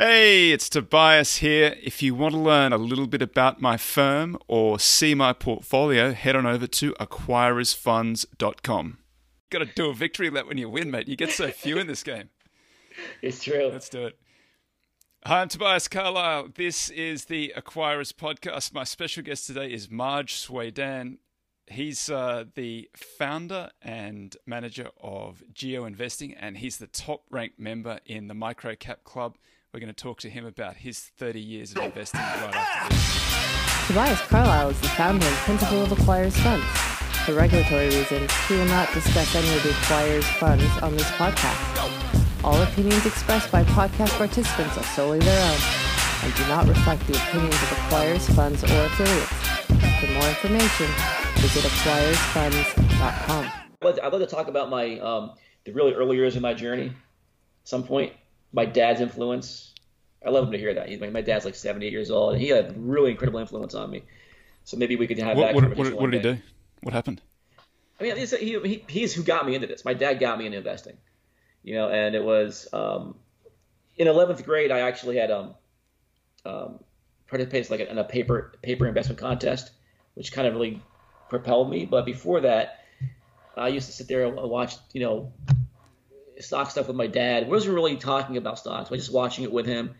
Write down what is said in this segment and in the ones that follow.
Hey, it's Tobias here. If you want to learn a little bit about my firm or see my portfolio, head on over to acquirersfunds.com. Got to do a victory lap when you win, mate. You get so few in this game. It's true. Let's do it. Hi, I'm Tobias Carlisle. This is the Acquirers Podcast. My special guest today is Maj Soueidan. He's uh, the founder and manager of Geo Investing, and he's the top ranked member in the Microcap Club. We're going to talk to him about his 30 years of investing right after this. Tobias Carlisle is the founder and principal of Acquirers Funds. For regulatory reasons, he will not discuss any of the Acquirers Funds on this podcast. All opinions expressed by podcast participants are solely their own and do not reflect the opinions of Acquirers Funds or affiliates. For more information, visit acquirersfunds.com. I'd love to talk about my um, the really early years of my journey. At some point, my dad's influence. I love him to hear that. He's, my dad's like 78 years old, and he had really incredible influence on me. So maybe we could have What, that what, what, what did he do? What happened? I mean, he's, he, he, he's who got me into this. My dad got me into investing, you know, and it was um, in 11th grade. I actually had um, um, participated like in a paper paper investment contest, which kind of really propelled me. But before that, I used to sit there and watch, you know, stock stuff with my dad. We wasn't really talking about stocks. I was just watching it with him.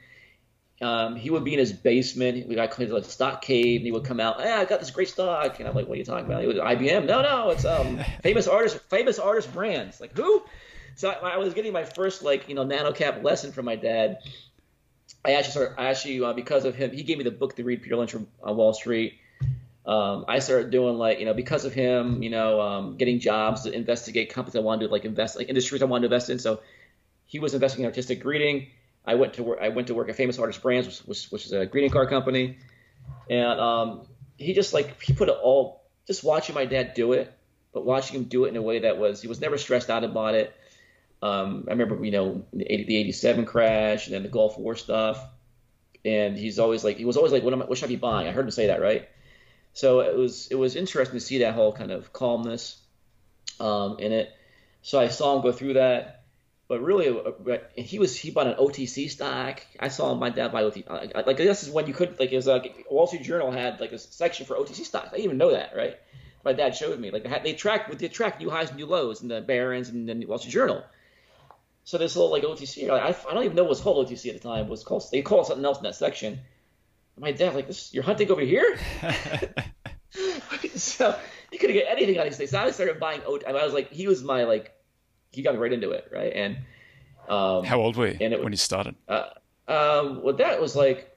Um, he would be in his basement. We got a stock cave, and he would come out. Hey, I got this great stock, and I'm like, "What are you talking about?" He was IBM. No, no, it's um famous artist, famous artist brands. Like who? So I, I was getting my first like you know nano cap lesson from my dad. I actually started. I actually uh, because of him, he gave me the book to read, Peter Lynch from on Wall Street. Um, I started doing like you know because of him, you know, um, getting jobs to investigate companies I wanted to like invest, like industries I wanted to invest in. So he was investing in artistic greeting. I went to work. I went to work at Famous Artist Brands, which, which, which is a greeting card company, and um, he just like he put it all. Just watching my dad do it, but watching him do it in a way that was he was never stressed out about it. Um, I remember you know the, 80, the '87 crash and then the Gulf War stuff, and he's always like he was always like, what am I? What should I be buying? I heard him say that right. So it was it was interesting to see that whole kind of calmness um, in it. So I saw him go through that but really, uh, he was he bought an OTC stock. I saw my dad buy OTC. Like this is when you could like it was like Wall Street Journal had like a section for OTC stocks. I didn't even know that, right? My dad showed me like they, had, they tracked they track new highs and new lows in the Barron's and the Wall Street Journal. So this little like OTC, like, I, I don't even know what was called OTC at the time. It was called they called it something else in that section. And my dad like this, you're hunting over here. so you could get anything on these things. So I started buying OT. I was like, he was my like he got right into it, right? And um, How old were you and it- when you started? uh, um, well, that was like,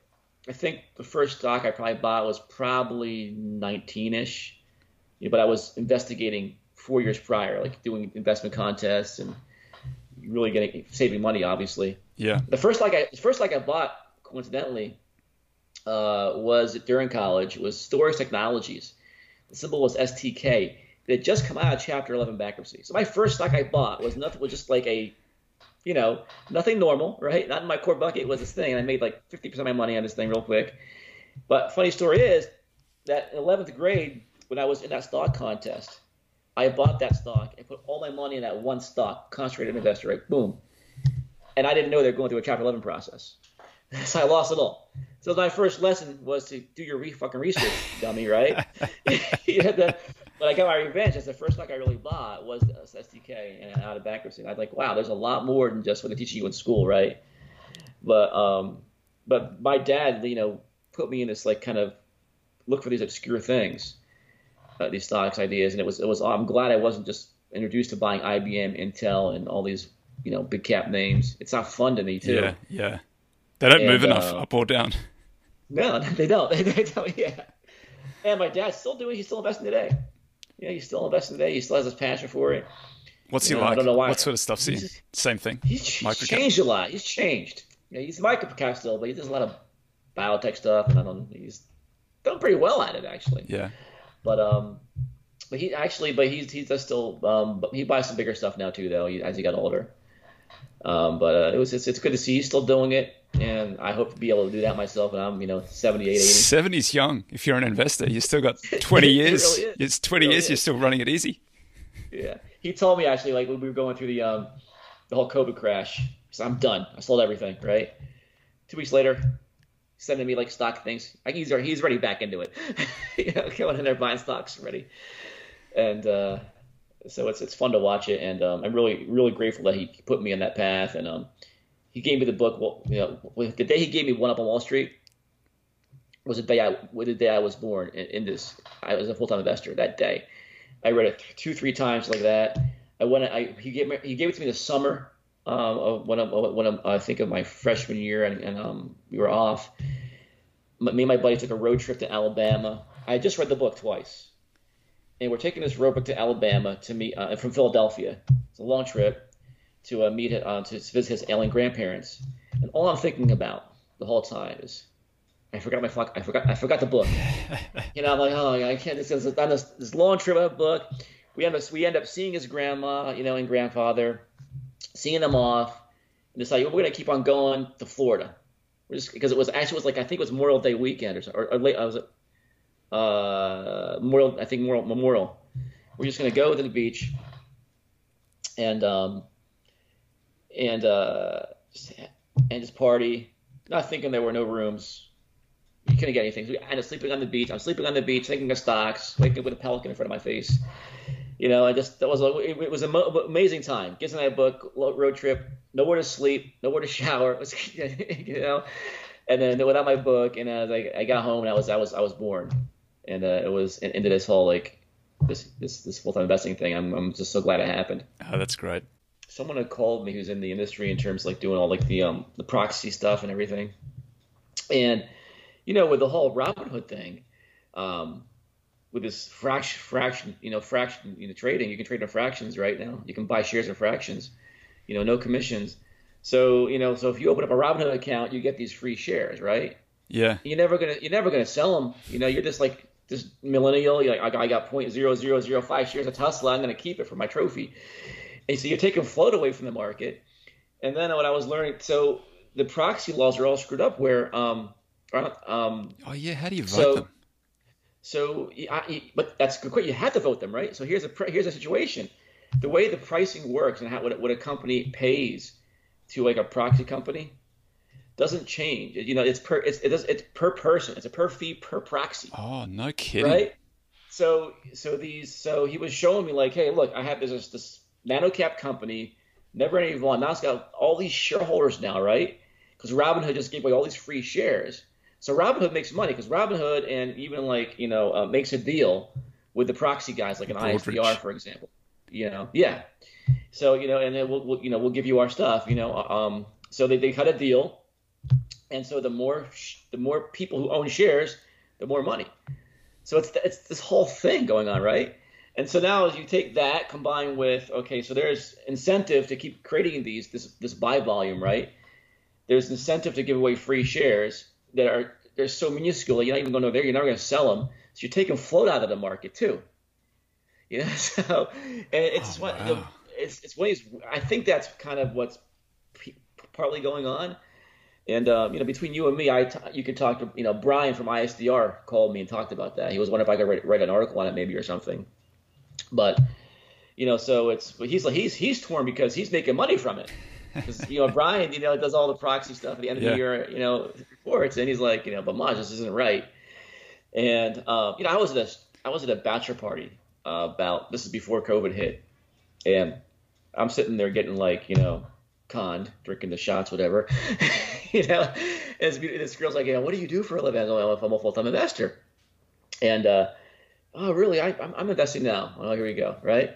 I think the first stock I probably bought was probably 19ish, yeah, but I was investigating four years prior, like doing investment contests and really getting saving money, obviously. Yeah. The first like I the first like I bought coincidentally uh, was during college was Storage Technologies. The symbol was STK. It had just come out of Chapter 11 bankruptcy. So my first stock I bought was nothing was just like a, you know, nothing normal, right? Not in my core bucket was this thing, and I made like 50% of my money on this thing real quick. But funny story is that in 11th grade, when I was in that stock contest, I bought that stock and put all my money in that one stock, concentrated investor, right? Boom. And I didn't know they were going through a Chapter 11 process. So I lost it all. So my first lesson was to do your re- fucking research, dummy, right? you had to, but I got my revenge. That's the first stock I really bought was the STK and out of bankruptcy. And I was like, wow, there's a lot more than just what they teach you in school, right? But um, but my dad, you know, put me in this like kind of look for these obscure things, uh, these stocks ideas, and it was it was. I'm glad I wasn't just introduced to buying IBM, Intel, and all these you know big cap names. It's not fun to me too. Yeah. Yeah. They don't move enough uh, up or down. No, they don't. They don't. Yeah. And my dad's still doing. He's still investing today. Yeah, he's still investing today. He still has his passion for it. What's he yeah, I like? don't know why. What sort of stuff's he? He's- Same thing. He's ch- Microcap. changed a lot. He's changed. Yeah, he's microcap still, but he does a lot of biotech stuff, and I don't. He's done pretty well at it actually. Yeah. But um, but he actually, but he's he does still um, but he buys some bigger stuff now too though. He, as he got older. Um, but uh, it was it's, it's good to see he's still doing it, and I hope to be able to do that myself And I'm you know 78, 80. 70's young. If you're an investor, you still got 20 It years. really. It's 20 It really years. You're still running it easy. Yeah, he told me actually like when we were going through the um the whole COVID crash. Said, I'm done. I sold everything. Right. Two weeks later, sending me like stock things. Like he's already, he's already back into it. you know, going in there buying stocks already. And uh, so it's it's fun to watch it, and um, I'm really really grateful that he put me on that path. And um, he gave me the book. Well, you know, the day he gave me One Up on Wall Street was the day I the day I was born in, in this. I was a full time investor that day. I read it two three times like that. I went. I he gave me he gave it to me the summer um, of when I'm, when I'm, I think of my freshman year, and, and um, we were off. Me and my buddy took a road trip to Alabama. I just read the book twice, and we're taking this road trip to Alabama to meet uh, from Philadelphia. It's a long trip to uh, meet uh, to visit his ailing grandparents, and all I'm thinking about the whole time is I forgot my fuck. I forgot. I forgot the book. you know, I'm like, oh, I can't. This is on this, this long trip of book. We end up we end up seeing his grandma, you know, and grandfather seeing them off, and decided we're going to keep on going to Florida. We're just because it was actually it was like I think it was Memorial Day weekend or, or, or late. I was uh, Memorial. I think Memorial. Memorial. We're just going to go to the beach and um and uh and just party. Not thinking there were no rooms. You couldn't get anything. So I ended up sleeping on the beach. I'm sleeping on the beach, thinking of stocks, waking up with a pelican in front of my face you know, I just that was a, it, was an amazing time. Gets in that book, road trip, nowhere to sleep, nowhere to shower, Was, you know, and then without my book, and I was like, I got home and I was I was I was born, and uh, it was into this whole like this this this full time investing thing. I'm I'm just so glad it happened. Oh, that's great. Someone had called me who's in the industry in terms of like doing all like the um the proxy stuff and everything, and you know with the whole Robinhood thing, um with this fraction, fraction, you know, fraction, you know, trading, you can trade in fractions right now. You can buy shares in fractions, you know, no commissions. So, you know, so if you open up a Robinhood account, you get these free shares, right? Yeah. You're never gonna, you're never gonna sell them. You know, you're just like this millennial. You're like, I got point zero zero zero five shares of Tesla. I'm gonna keep it for my trophy. And so you're taking float away from the market. And then what I was learning, so the proxy laws are all screwed up. Where, um, um, oh yeah, how do you vote so, them? So, I, but that's good. You have to vote them, right? So here's a here's a situation. The way the pricing works and how what, what a company pays to like a proxy company doesn't change. You know, it's per it's it does, it's per person. It's a per fee per proxy. Oh, no kidding. Right. So so these so he was showing me like, hey, look, I have this this nano cap company, never any volume. Now it's got all these shareholders now, right? Because Robinhood just gave away all these free shares. So Robinhood makes money because Robinhood and even like you know uh, makes a deal with the proxy guys like an Broadridge. ISDR for example. You know, yeah. So you know, and then we'll, we'll you know we'll give you our stuff. You know, um, so they they cut a deal, and so the more the more people who own shares, the more money. So it's it's this whole thing going on, right? And so now as you take that combined with okay, so there's incentive to keep creating these this this buy volume, right? There's incentive to give away free shares that are they're so minuscule. You're not even going to there. You're never going to sell them. So you're taking float out of the market too. You know, so and it's oh, what wow. you know, it's it's ways. I think that's kind of what's p- partly going on. And um, you know, between you and me, I t- you could talk to you know Brian from ISDR called me and talked about that. He was wondering if I could write, write an article on it maybe or something. But you know, so it's he's like he's he's torn because he's making money from it. Because you know Brian, you know, does all the proxy stuff at the end of yeah. the year, you know, reports, and he's like, you know, but Maj, this isn't right. And um, you know, I was at a I was at a bachelor party uh, about this is before COVID hit, and I'm sitting there getting like you know conned, drinking the shots, whatever, you know. And this, this girl's like, yeah, what do you do for a living? I'm, like, I'm a full time investor, and uh, oh really? I, I'm, I'm investing now. Oh, here we go, right?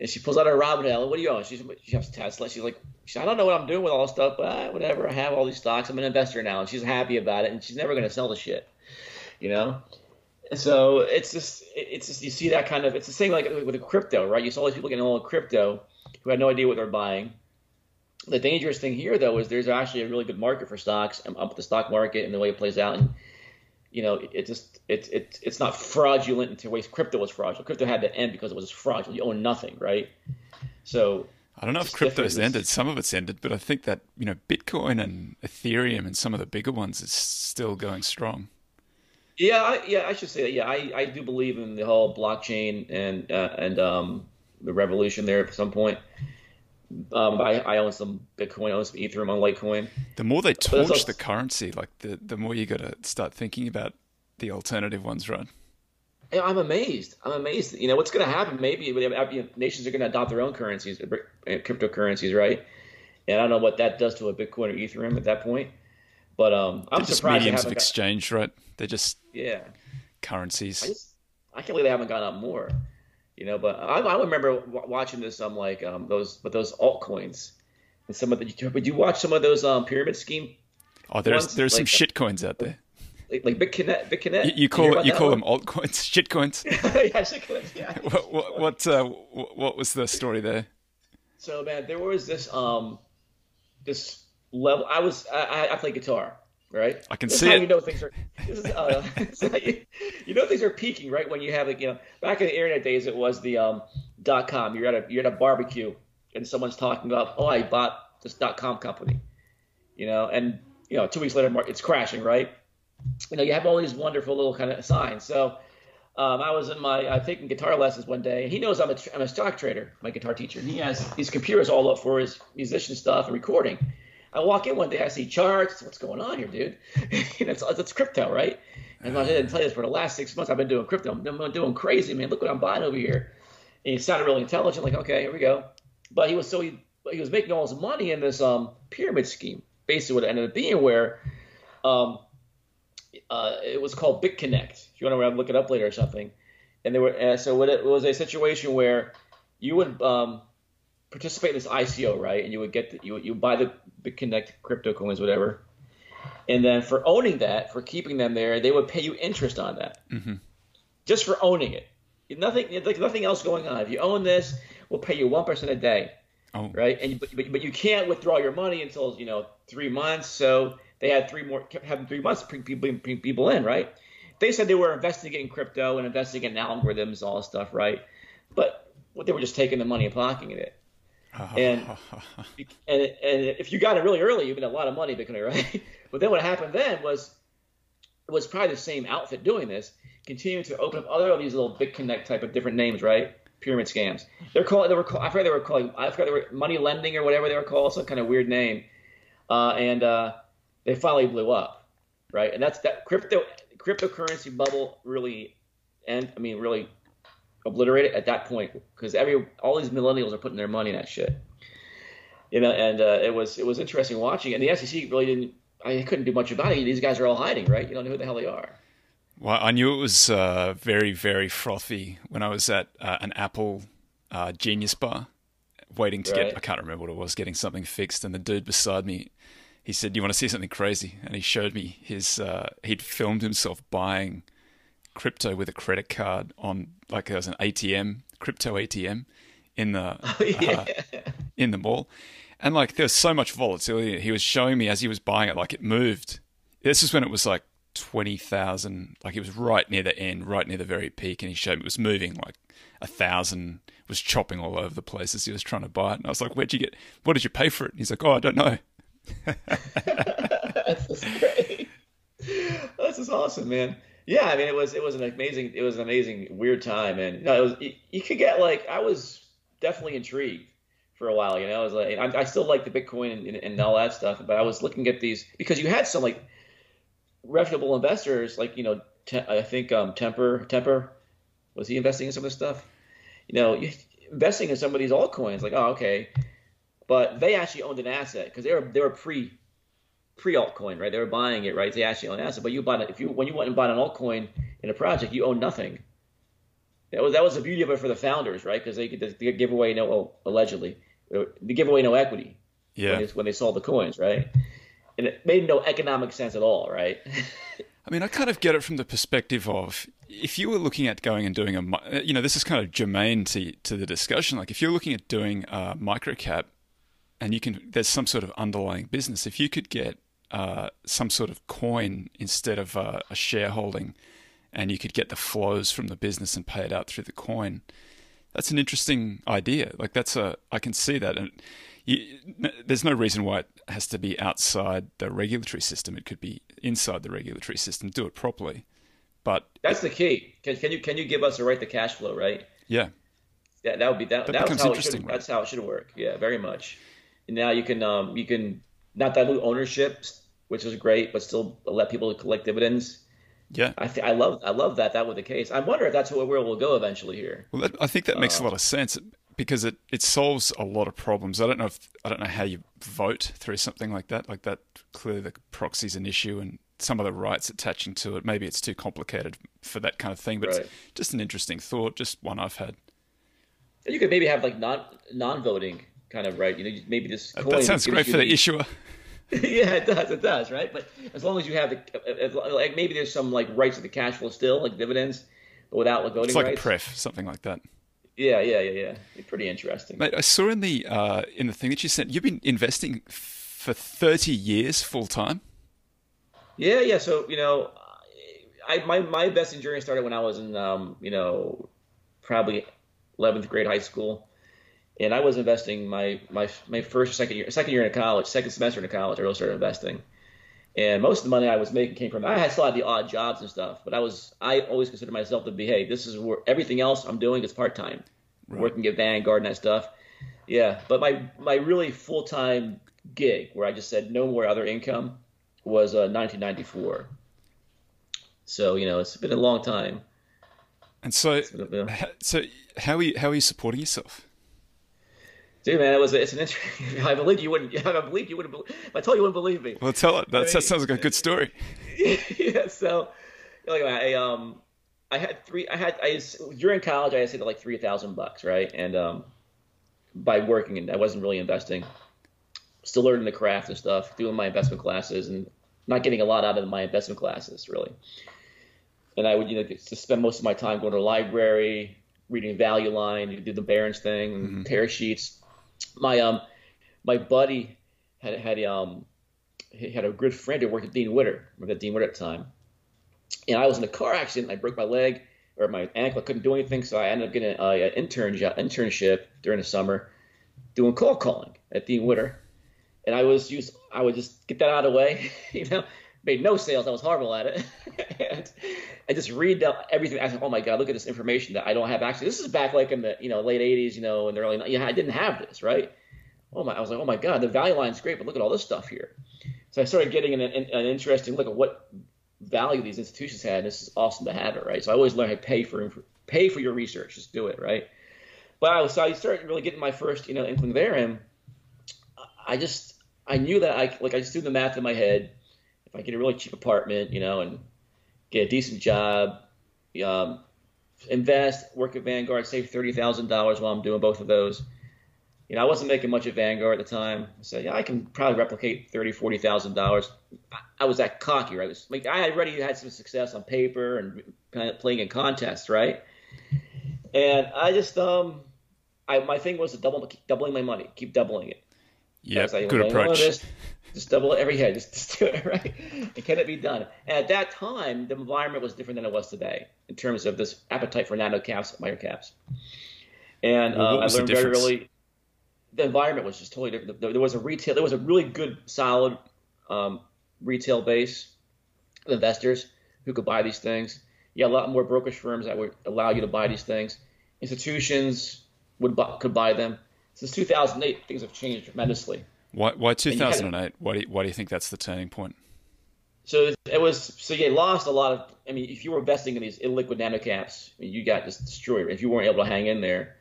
And she pulls out her Robinhood. What do you own? She's she has Tesla. She's like, I don't know what I'm doing with all this stuff, but ah, whatever. I have all these stocks. I'm an investor now, and she's happy about it, and she's never going to sell the shit, you know. So it's just it's just you see that kind of it's the same like with the crypto, right? You saw all these people getting all crypto who had no idea what they're buying. The dangerous thing here, though, is there's actually a really good market for stocks, and up the stock market and the way it plays out, and you know, it, it just it's it, it's not fraudulent in the way crypto was fraudulent. Crypto had to end because it was fraudulent. You own nothing, right? So I don't know if crypto's ended. Some of it's ended, but I think that you know Bitcoin and Ethereum and some of the bigger ones is still going strong. Yeah, I, yeah, I should say that. Yeah, I, I do believe in the whole blockchain and uh, and um, the revolution there at some point. Um, I, I own some Bitcoin, I own some Ethereum, on Litecoin. The more they torch also- the currency, like the the more you got to start thinking about the alternative ones, right? I'm amazed. I'm amazed. You know what's going to happen? Maybe nations are going to adopt their own currencies, uh, cryptocurrencies, right? And I don't know what that does to a Bitcoin or Ethereum at that point. But um, I'm They're just surprised mediums of haven't. Got, exchange, right? They're just yeah, currencies. I just I can't believe they haven't gone up more. You know, but I, I remember w- watching this. Um, like um, those, but those altcoins and some of the. Would you watch some of those um pyramid scheme oh, there's ones, there's some like- shit coins out there. like, like BitConnect? BitConnect. You, you call about it you call one? them altcoins, shit coins. yeah, shitcoins, yeah. what what what, uh, what what was the story there? So man, there was this um this level. I was I, I- I play guitar, right? I can This see it. You know things are. This is, uh, like you, know things are peaking, right? When you have like you know back in the internet days, it was the um dot com. You're at a you're at a barbecue and someone's talking about, oh, I bought this dot com company, you know, and you know two weeks later, it's crashing, right? You know, you have all these wonderful little kind of signs. So. Um, I was in my uh, taking guitar lessons one day. He knows I'm a, I'm a stock trader, my guitar teacher. And he has these computers all up for his musician stuff and recording. I walk in one day, I see charts. What's going on here, dude? it's crypto, right? And I didn't tell you this for the last six months. I've been doing crypto. I'm, I'm doing crazy, man. Look what I'm buying over here. And he sounded really intelligent. Like, okay, here we go. But he was so he, he was making all his money in this um, pyramid scheme. Basically, what it ended up being where um, uh, it was called BitConnect. If you want to look it up later or something. And there were uh, so what it was a situation where you would um, participate in this ICO, right? And you would get the, you would, you buy the BitConnect crypto coins, whatever. And then for owning that, for keeping them there, they would pay you interest on that, mm-hmm. just for owning it. Nothing like nothing else going on. If you own this, we'll pay you one percent a day Oh, right? And but, but, but you can't withdraw your money until you know three months. So they had three more, kept having three months to bring people, bring people in, right? They said they were investigating crypto and investigating algorithms, all this stuff, right? But what they were just taking the money and pocketing it. And and and if you got it really early, you made a lot of money Bitcoin, right? But then what happened then was it was probably the same outfit doing this, continuing to open up other of these little BitConnect type of different names, right? Pyramid scams. They're called. They were. Called, I forgot they were calling. I forgot they were money lending or whatever they were called. Some kind of weird name. Uh, and uh, they finally blew up, right? And that's that crypto cryptocurrency bubble really, and I mean really obliterated at that point because every all these millennials are putting their money in that shit. You know, and uh, it was it was interesting watching, and the SEC really didn't. I couldn't do much about it. These guys are all hiding, right? You don't know who the hell they are. Well, I knew it was uh, very, very frothy when I was at uh, an Apple uh, Genius Bar, waiting to Right. get, I can't remember what it was, getting something fixed. And the dude beside me, he said, You want to see something crazy? And he showed me his, uh, he'd filmed himself buying crypto with a credit card on, like there was an ATM, crypto ATM in the, uh, in the mall. And like there was so much volatility. He was showing me as he was buying it, like it moved. This is when it was like twenty thousand, like it was right near the end, right near the very peak, and he showed me it was moving like a thousand, was chopping all over the place as he was trying to buy it. And I was like, "Where'd you get? What did you pay for it?" And he's like, "Oh, I don't know." That's just great. This is awesome, man. Yeah, I mean, it was it was an amazing it was an amazing weird time, and no, it was you, you could get like I was definitely intrigued for a while. You know, I was like I, I still like the Bitcoin and, and, and all that stuff, but I was looking at these because you had some like reputable investors, like you know, Te- I think um, Temper Temper was he investing in some of this stuff? You know, investing in some of these altcoins, like oh okay, but they actually owned an asset because they were they were pre pre altcoin, right? They were buying it, right? They actually own asset, but you bought it if you when you went and bought an altcoin in a project, you own nothing. That was that was the beauty of it for the founders, right? Because they could they give away no well, allegedly uh, they give away no equity Yeah, when, they, when they sold the coins, right? And it made no economic sense at all, right? I mean, I kind of get it from the perspective of if you were looking at going and doing a, you know, this is kind of germane to to the discussion. Like if you're looking at doing a microcap, and you can, there's some sort of underlying business. If you could get uh, some sort of coin instead of uh, a shareholding, and you could get the flows from the business and pay it out through the coin, that's an interesting idea. Like that's a, I can see that, and you, n- there's no reason why it has to be outside the regulatory system. It could be inside the regulatory system. Do it properly, but That's the key. Can, can you can you give us a right to cash flow, right? yeah, that, that would be that. That that's how it interesting, should. right? That's how it should work. Yeah, very much. And now you can um you can not dilute ownership, which is great, but still let people collect dividends. Yeah. I th- I love I love that that was the case. I wonder if that's where we'll go eventually here. Well, that, I think that makes a Uh, lot of sense because it, it solves a lot of problems. I don't know if I don't know how you vote through something like that. Like that, clearly the proxy's an issue and some of the rights attaching to it. Maybe it's too complicated for that kind of thing. But Right. it's just an interesting thought, just one I've had. And you could maybe have like non non voting kind of right. You know, maybe this coin that sounds great for the issuer. yeah, it does. It does, right? But as long as you have the, as, like maybe there's some like rights to the cash flow still, like dividends, but without like voting It's like rights. a pref, something like that. Yeah, yeah, yeah, yeah. It's pretty interesting. Mate, I saw in the uh, in the thing that you sent, you've been investing for thirty years full time. Yeah, yeah. So you know, I my my investing journey started when I was in um, you know probably 11th grade high school, and I was investing my my my first second year second year in college, second semester in college. I really started investing, and most of the money I was making came from I had still had the odd jobs and stuff, but I was I always considered myself to be hey this is where everything else I'm doing is part time, Right. working at Vanguard and that stuff. Yeah, but my my really full time gig where I just said no more other income was uh, 1994. So you know it's been a long time. And so, so how are you, how are you supporting yourself? Dude, man, it was it's an interesting. I believe you wouldn't. I believe you wouldn't. If I told you, you wouldn't believe me. Well, tell it. That, that mean- sounds like a good story. yeah. So, like, I um, I had three. I had I during college. I had saved like three thousand bucks, right? And um, by working, and I wasn't really investing. Still learning the craft and stuff, doing my investment classes, and not getting a lot out of my investment classes, really. And I would, you know, just spend most of my time going to the library, reading Value Line, do the Barron's thing, and tear sheets. My um, my buddy had had um, he had a good friend who worked at Dean Witter. Remember that Dean Witter at the time. And I was in a car accident. I broke my leg or my ankle. I couldn't do anything, so I ended up getting an intern internship during the summer, doing call calling at Dean Witter. And I was used. I would just get that out of the way, you know. Made no sales. I was horrible at it. and I just read the, everything. I said, "Oh my God, look at this information that I don't have access." This is back like in the you know late '80s, you know, in the early. Yeah, I didn't have this, right? Oh my! I was like, "Oh my God, the value line's great, but look at all this stuff here." So I started getting an, an, an interesting look at what value these institutions had. And this is awesome to have it, right? So I always learn how to pay for pay for your research. Just do it, right? But I was so I started really getting my first you know inkling there, and I just I knew that I like I just do the math in my head. If I get a really cheap apartment, you know, and get a decent job, um, invest, work at Vanguard, save thirty thousand dollars while I'm doing both of those. You know, I wasn't making much at Vanguard at the time. I said, yeah, I can probably replicate thirty, forty thousand dollars. I was that cocky, right? I was like, I already had some success on paper and playing in contests, right? And I just, um, I my thing was to double, keep doubling my money, keep doubling it. Yeah, like, good well, approach. Just, double it every head. Just, just do it right. And can it be done? And at that time, the environment was different than it was today in terms of this appetite for nano caps, micro caps. And Well, uh, I learned very early. The environment was just totally different. There there was a retail. There was a really good, solid um, retail base of investors who could buy these things. You had a lot more brokerage firms that would allow you to buy these things. Institutions would buy, could buy them. Since 2008, things have changed tremendously. Why, why 2008? Why do you, why do you think that's the turning point? So it was so you lost a lot of. I mean, if you were investing in these illiquid nanocaps, you got just destroyed. If you weren't able to hang in there,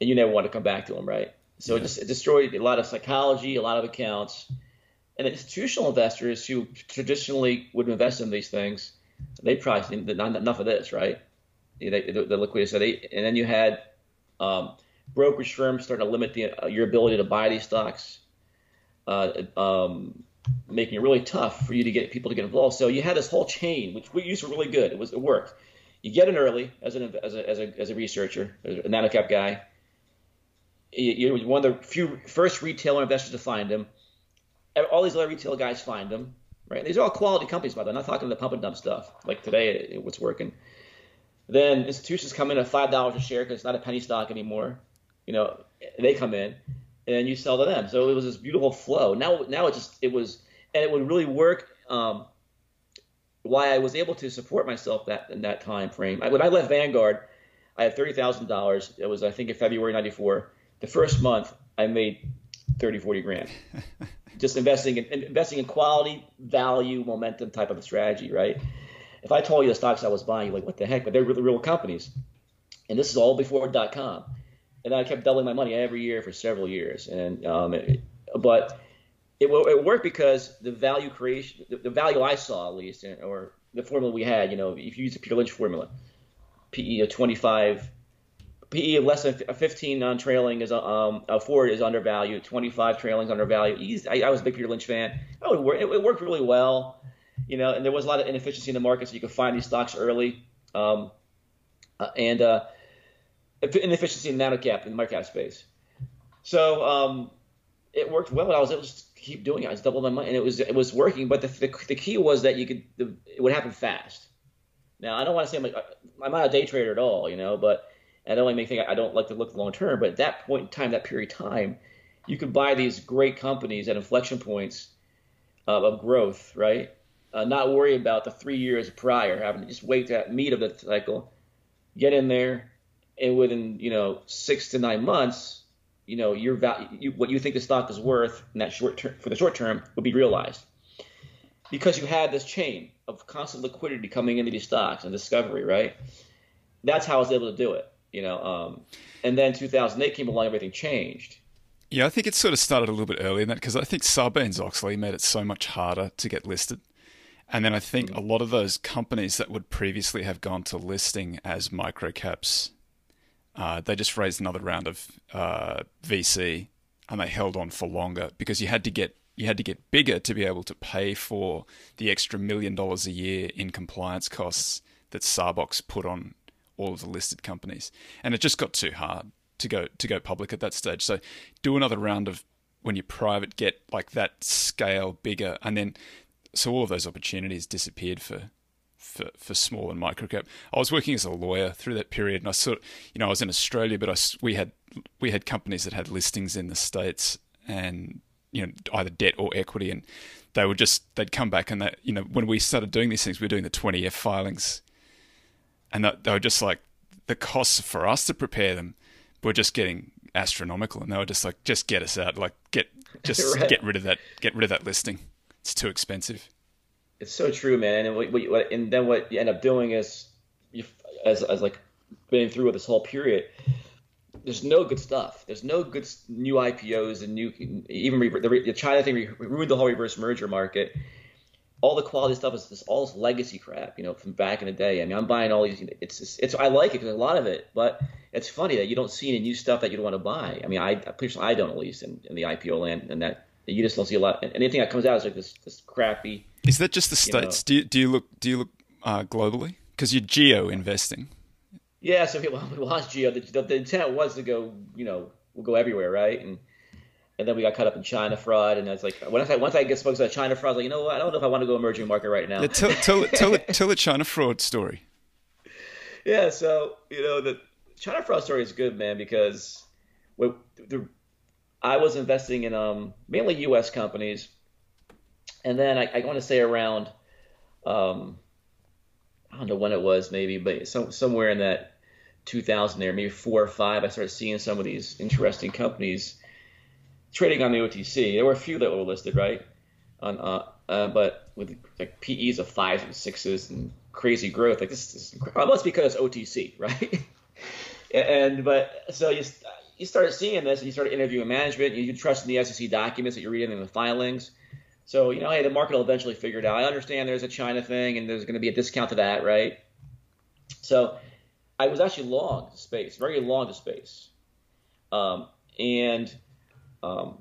and you never want to come back to them, right? So it just it destroyed a lot of psychology, a lot of accounts, and institutional investors who traditionally would invest in these things, they probably not enough of this, right? They, the, the liquidity. So they, and then you had um, brokerage firms starting to limit the, uh, your ability to buy these stocks. Uh, um, making it really tough for you to get people to get involved. So you had this whole chain, which we used to really good. It was it worked. You get in early as an as a as a, as a researcher, a nanocap guy. You, you're one of the few first retailer investors to find them. All these other retail guys find them, right? These are all quality companies, by the way. I'm not talking about the pump and dump stuff like today. It, what's working. Then institutions come in at five dollars a share because it's not a penny stock anymore. You know, they come in, and you sell to them. So it was this beautiful flow. Now, now it just it was, and it would really work. Um, why I was able to support myself that in that time frame. I, when I left Vanguard, I had thirty thousand dollars. It was I think in February '94. The first month I made 30, 40 grand. Just investing in investing in quality, value, momentum type of a strategy, right? If I told you the stocks I was buying, you're like, what the heck? But they're really real companies. And this is all before dot com. And I kept doubling my money every year for several years. And um, it, but it, it worked because the value creation, the, the value I saw at least, or the formula we had, you know, if you use the Peter Lynch formula, PE of 25, PE of less than 15 on trailing is um a forward is undervalued, 25 trailing is undervalued. I, I was a big Peter Lynch fan. Oh, it, worked, it, it worked really well, you know, and there was a lot of inefficiency in the market, so you could find these stocks early, um, uh, and uh, inefficiency in nano cap in the market cap space. So um, it worked well. I was able to keep doing it. I was double my money, and it was it was working. But the, the, the key was that you could the, it would happen fast. Now I don't want to say I'm like I'm not a day trader at all, you know, but I don't make think I don't like to look long term. But at that point in time, that period of time, you could buy these great companies at inflection points of growth, right? Uh, not worry about the three years prior, having to just wait to that meat of the cycle, get in there, and within you know six to nine months, you know your value, you, what you think the stock is worth in that short term for the short term would be realized because you had this chain of constant liquidity coming into these stocks and discovery, right? That's how I was able to do it, you know. Um, and then 2008 came along, everything changed. Yeah, I think it sort of started a little bit earlier than that because I think Sarbanes Oxley made it so much harder to get listed. And then I think mm-hmm. a lot of those companies that would previously have gone to listing as microcaps uh, they just raised another round of uh, VC and they held on for longer because you had to get you had to get bigger to be able to pay for the extra million dollars a year in compliance costs that Sarbox put on all of the listed companies, and it just got too hard to go to go public at that stage. So do another round of when you're private, get like that scale bigger, and then so all of those opportunities disappeared for for, for small and micro cap. I was working as a lawyer through that period, and I sort, of, you know, I was in Australia, but I, we had we had companies that had listings in the states, and you know, either debt or equity, and they would just they'd come back and that you know when we started doing these things, we were doing the twenty F filings, and they were just like the costs for us to prepare them were just getting astronomical, and they were just like, just get us out, like get just right. get rid of that, get rid of that listing. It's too expensive. It's so true, man. And what, what, and then what you end up doing is, you, as as like going through with this whole period, there's no good stuff. There's no good new IPOs and new even the, the China thing ruined the whole reverse merger market. All the quality stuff is this all this legacy crap, you know, from back in the day. I mean, I'm buying all these. It's just, it's I like it because a lot of it, but it's funny that you don't see any new stuff that you'd want to buy. I mean, I personally I don't at least in, in the IPO land, and that you just don't see a lot. Anything that comes out is like this this crappy is that just the states? You know, do you do you look do you look uh, globally? Because you're geo investing. Yeah, so we, we launched geo. The, the, the, intent was to go, you know, we'll go everywhere, right? And and then we got caught up in China fraud, and I was like, once I once I get spoke to China fraud, I was like, you know what? I don't know if I want to go emerging market right now. Yeah, tell tell tell, tell the China fraud story. Yeah, so you know the China fraud story is good, man, because the, I was investing in um, mainly U.S. companies and then I, I want to say around, um, I don't know when it was, maybe, but some, somewhere in that 2000 there, maybe four or five, I started seeing some of these interesting companies trading on the OTC. There were a few that were listed, right? On, uh, uh, but with like PEs of fives and sixes and crazy growth, like this is incredible. Because OTC, right? and but so you you started seeing this, and you started interviewing management. You trust in the SEC documents that you're reading in the filings. So, you know, hey, the market will eventually figure it out. I understand there's a China thing and there's going to be a discount to that, right? So I was actually long to space, very long to space. Um, and, um,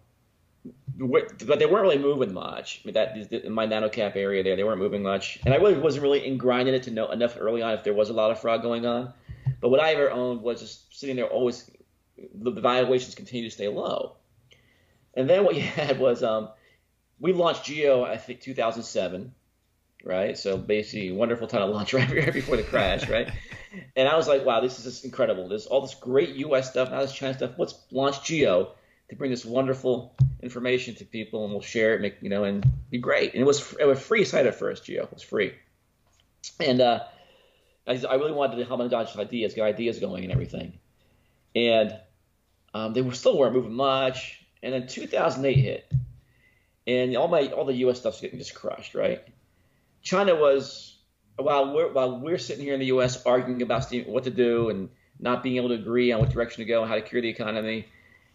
but they weren't really moving much. I mean, that in my nano cap area there, they weren't moving much, and I really wasn't really ingrinding it to know enough early on if there was a lot of fraud going on. But what I ever owned was just sitting there, always the valuations continue to stay low. And then what you had was um, we launched Geo, I think 2007, right? So basically, wonderful time to launch right, right before the crash, right? and I was like, wow, this is just incredible. There's all this great U.S. stuff, now this China stuff. Let's launch Geo to bring this wonderful information to people, and we'll share it, make you know, and be great. And it was it was free site at first. Geo it was free, and uh, I, I really wanted to help them dodge ideas, get ideas going and everything. And um, they were still weren't moving much. And then 2008 hit, and all my all the U.S. stuff's getting just crushed, right? China was while we're while we're sitting here in the U.S. arguing about what to do and not being able to agree on what direction to go and how to cure the economy.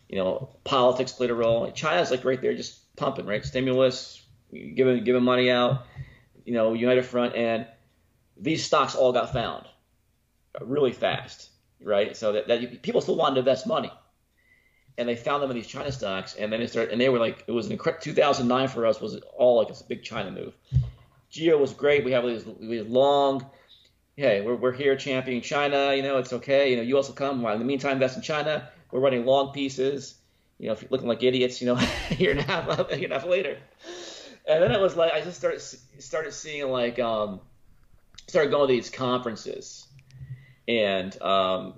You know, politics played a role. China's like right there, just pumping, right? Stimulus, giving giving money out. You know, United Front, and these stocks all got found really fast, right? So that, that people still wanted to invest money, and they found them in these China stocks, and then they started, and they were like, it was an incredible. 2009 for us was all like a big China move. Geo was great. We have these, these long hey, we're, we're here championing China. You know, it's okay. You know, you also come. While in the meantime, invest in China. We're running long pieces. You know, if you're looking like idiots. You know, a year and a half, a year and a half later. And then it was like I just started started seeing like um, started going to these conferences, and um,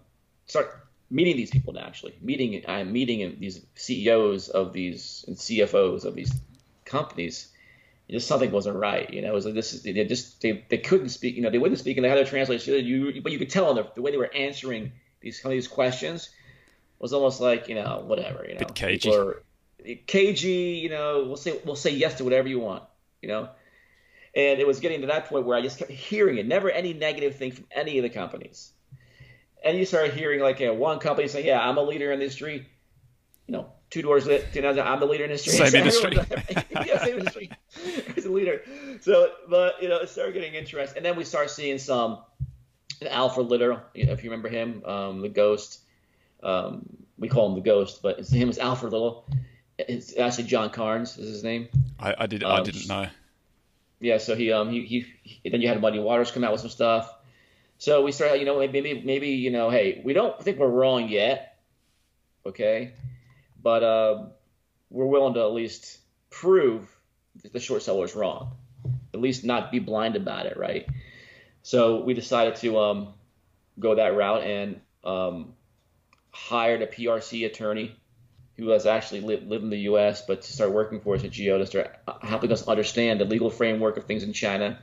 start meeting these people actually meeting I'm meeting these CEOs of these and CFOs of these companies just something wasn't right. You know, it was like this is they just they, they couldn't speak. You know, they wouldn't speak, and they had their translation. You, but you could tell the, the way they were answering these some of these questions was almost like you know whatever. You know, Bit cagey. Or, cagey. You know, we'll say we'll say yes to whatever you want. You know, and it was getting to that point where I just kept hearing it. Never any negative thing from any of the companies. And you start hearing like you know, one company saying, "Yeah, I'm a leader in the industry." You know, two doors lit. You know, I'm the leader in the industry. Same industry. yeah, same industry. He's a leader. So, but you know, it started getting interest, and then we start seeing some Alfred Little, if you remember him, um, the Ghost. Um, we call him the Ghost, but his name is Alfred Little. It's actually John Carnes is his name. I, I did. Um, I didn't know. Yeah, so he um he, he, he then you had Muddy Waters come out with some stuff. So we started, you know, maybe maybe you know, hey, we don't think we're wrong yet, okay, but uh, we're willing to at least prove that the short seller is wrong, at least not be blind about it, right? So we decided to um, go that route and um, hired a PRC attorney who has actually lived, lived in the U.S. but to start working for us at Geo to start uh, helping us understand the legal framework of things in China.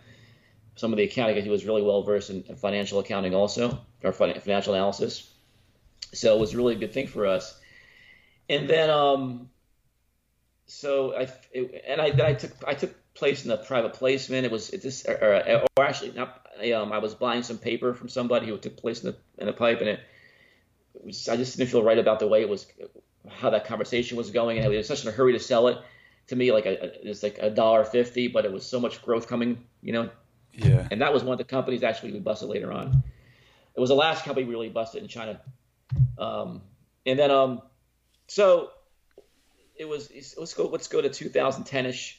Some of the accounting, because he was really well versed in financial accounting also, or financial analysis. So it was really a good thing for us and then um, so I it, and I then I took I took place in a private placement. It was it just or, or, actually not. Um, I was buying some paper from somebody who took place in the in a pipe, and it, it was, I just didn't feel right about the way it was, how that conversation was going, and I was such in a hurry to sell it. To me, like a, it's like a dollar fifty, but it was so much growth coming, you know. Yeah. And that was one of the companies actually we busted later on. It was the last company we really busted in China. Um, and then um, so it was. Let's go. Let's go to 2010ish.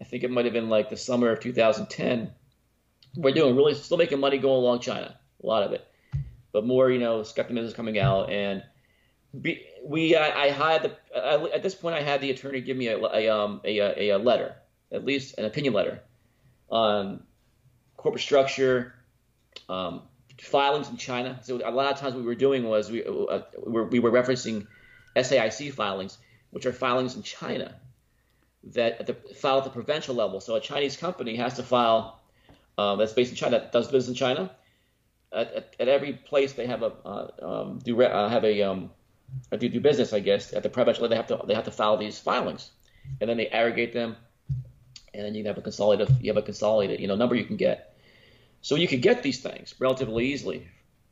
I think it might have been like the summer of 2010. We're doing really still making money going along China, a lot of it, but more you know skepticism is coming out and. Be, we I, I had the I, at this point I had the attorney give me a, a um a, a letter at least an opinion letter on corporate structure, um, filings in China. So a lot of times what we were doing was we uh, we, were, referencing SAIC filings, which are filings in China that at the, file at the provincial level. So a Chinese company has to file um, that's based in China, that does business in China. At, at, at every place they have a uh, um, do uh, have a um, do, do business, I guess. At the provincial level, they have to they have to file these filings, and then they aggregate them, and then you have a consolidated you have a consolidated you know number you can get. So you could get these things relatively easily,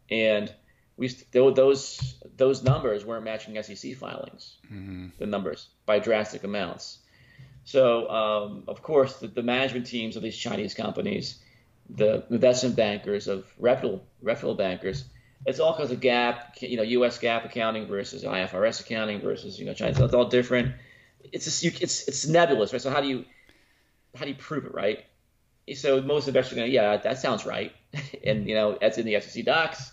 and we those those numbers weren't matching SEC filings, mm-hmm. the numbers by drastic amounts. So um, of course the, the, management teams of these Chinese companies, the investment bankers of reputable reputable bankers, it's all because of GAAP, you know, U.S. GAAP accounting versus IFRS accounting versus you know China. So it's all different. It's just, you, it's it's nebulous, right? So how do you how do you prove it, right? So most investors are going, yeah, that sounds right, and you know that's in the SEC docs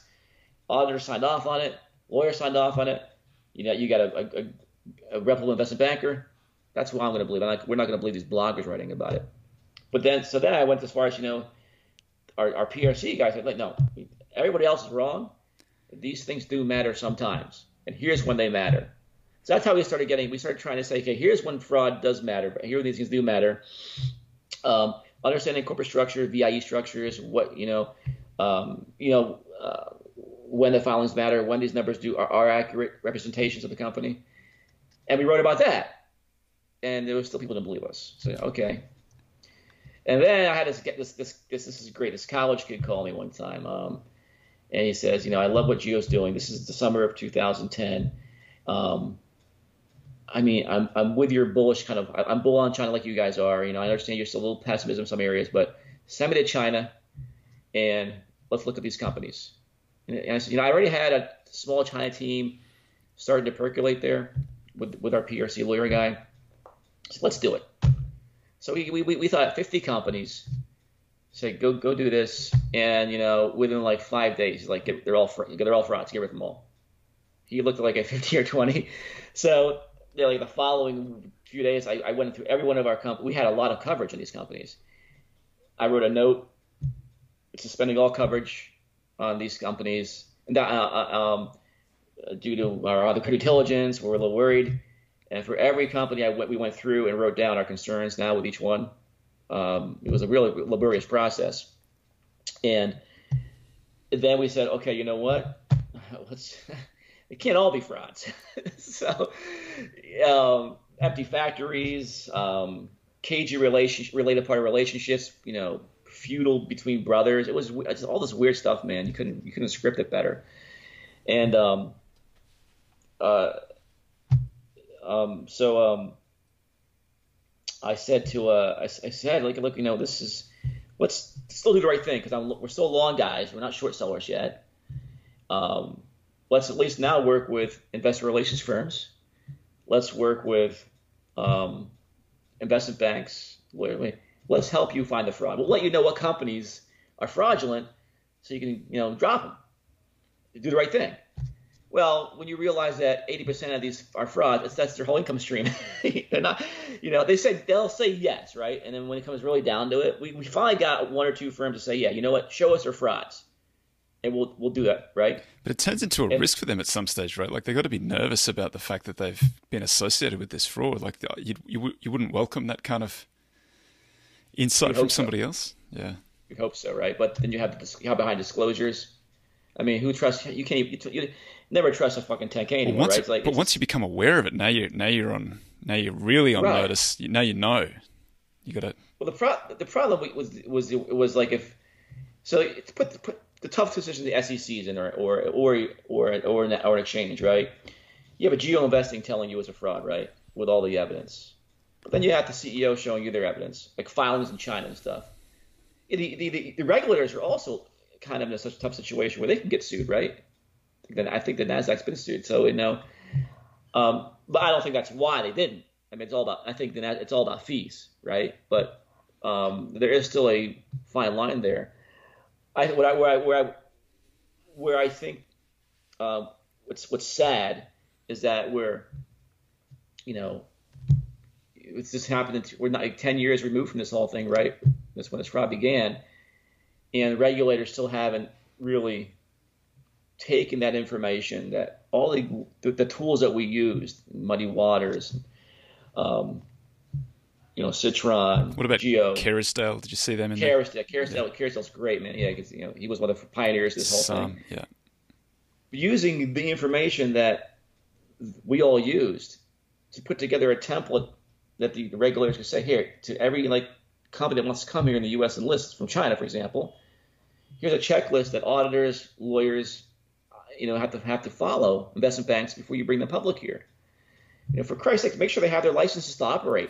auditor signed off on it, lawyer signed off on it. You know, you got a, a, a reputable investment banker. That's who I'm going to believe. Like, we're not going to believe these bloggers writing about it. But then, so then I went as far as you know, our, our PRC guys said, like, no, everybody else is wrong. These things do matter sometimes, and here's when they matter. So that's how we started getting. We started trying to say, okay, here's when fraud does matter, but here these things do matter. Um, understanding corporate structure, VIE structures, what you know, um, you know, uh, when the filings matter, when these numbers do are, are accurate representations of the company, and we wrote about that, and there was still people didn't believe us. So okay. And then I had this this this this this is great. This college kid called me one time, um, and he says, you know, I love what Geo's doing. This is the summer of 2010. Um, I mean, I'm I'm with your bullish kind of. I'm bull on China like you guys are. You know, I understand you're still a little pessimism in some areas, but send me to China, and let's look at these companies. And I said, you know, I already had a small China team starting to percolate there with with our PRC lawyer guy. So let's do it. So we, we, we thought 50 companies. Said go go do this, and you know within like five days, like they're all they're all frauds. Get rid of them all. He looked like a 50 or 20. So like the following few days, I, I went through every one of our companies. We had a lot of coverage in these companies. I wrote a note suspending all coverage on these companies and, uh, uh, um, due to our other due diligence. We were a little worried. And for every company I went, we went through and wrote down our concerns now with each one. Um, it was a really laborious process. And then we said, okay, you know what? Let's, it can't all be frauds. so, um, empty factories, um, cagey relationship, related party relationships, you know, feudal between brothers. It was it's all this weird stuff, man. You couldn't you couldn't script it better. And um, uh, um, so um, I said to uh, I, I said like look, you know, this is let's still do the right thing because we're still long guys. We're not short sellers yet. Um, let's at least now work with investor relations firms. Let's work with um, investment banks. Let's help you find the fraud. We'll let you know what companies are fraudulent so you can, you know, drop them. Do the right thing. Well, when you realize that 80% of these are frauds, that's, that's their whole income stream. They're not, you know, they say they'll say yes, right? And then when it comes really down to it, we, we finally got one or two firms to say, yeah, you know what, show us their frauds, and we'll we'll do that, right? But it turns into a and, risk for them at some stage, right? Like they've got to be nervous about the fact that they've been associated with this fraud. Like uh, you you, you wouldn't welcome that kind of insight from somebody so. else. Yeah, we hope so, right? But then you have you have behind disclosures. I mean, who trusts you? Can't you, you never trust a fucking 10k anymore, well, once, right? Like, but once you become aware of it, now you now you're on now you're really on right. notice. Now you know. You got to. Well, the pro- the problem was was was like if so put put the tough decisions the SECs in or or or or or an, or an exchange, right? You have a GeoInvesting telling you it's a fraud, right? With all the evidence. But then you have the CEO showing you their evidence, like filings in China and stuff. The, the, the, the regulators are also kind of in a such a tough situation where they can get sued, right? Then I think the Nasdaq's been sued, so you know. Um, but I don't think that's why they didn't. I mean, it's all about. I think the it's all about fees, right? But um, there is still a fine line there. I what I where I where I where I think um, what's what's sad is that we're you know it's just happened. We're not like ten years removed from this whole thing, right? That's when this fraud began, and regulators still haven't really taken that information that all the, the, the tools that we used, Muddy Waters, um, you know, Citron. What about Geo, Kerrisdale? Did you see them in there? Kerrisdale, yeah. Kerrisdale's great, man. Yeah, because you know he was one of the pioneers of this whole Some, thing. Yeah. Using the information that we all used to put together a template that the, regulators can say here to every like company that wants to come here in the U.S. and list from China, for example. Here's a checklist that auditors, lawyers, you know, have to have to follow investment banks before you bring them public here. You know, for Christ's sake, make sure they have their licenses to operate.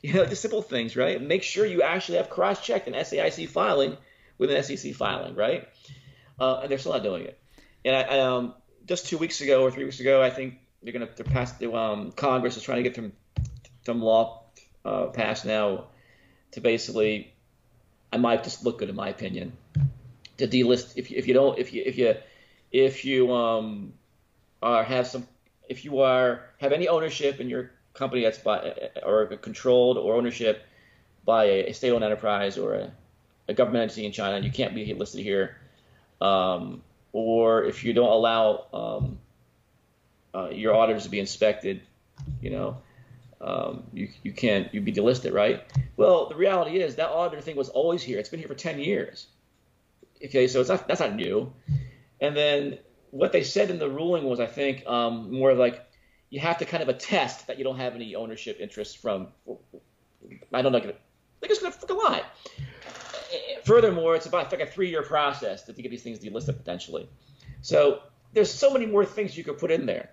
You know, the simple things, right? Make sure you actually have cross-checked an SAIC filing with an SEC filing, right? Uh, and they're still not doing it. And I, um, just two weeks ago or three weeks ago, I think they're going to pass. Um, Congress is trying to get them some law uh, passed now to basically, I might just look good in my opinion, to delist if you, if you don't if you if you if you um are have some if you are have any ownership in your company that's by or controlled or ownership by a, state-owned enterprise or a, a government entity in China, you can't be listed here. Um, or if you don't allow um, uh, your auditors to be inspected, you know, um, you, you can't you'd be delisted, right? Well, the reality is that auditor thing was always here. It's been here for 10 years. Okay, so it's not, that's not new. And then what they said in the ruling was, I think, um, more like you have to kind of attest that you don't have any ownership interest from. I don't know. They're just gonna fucking lie. Furthermore, it's about like a three-year process to get these things delisted potentially. So there's so many more things you could put in there.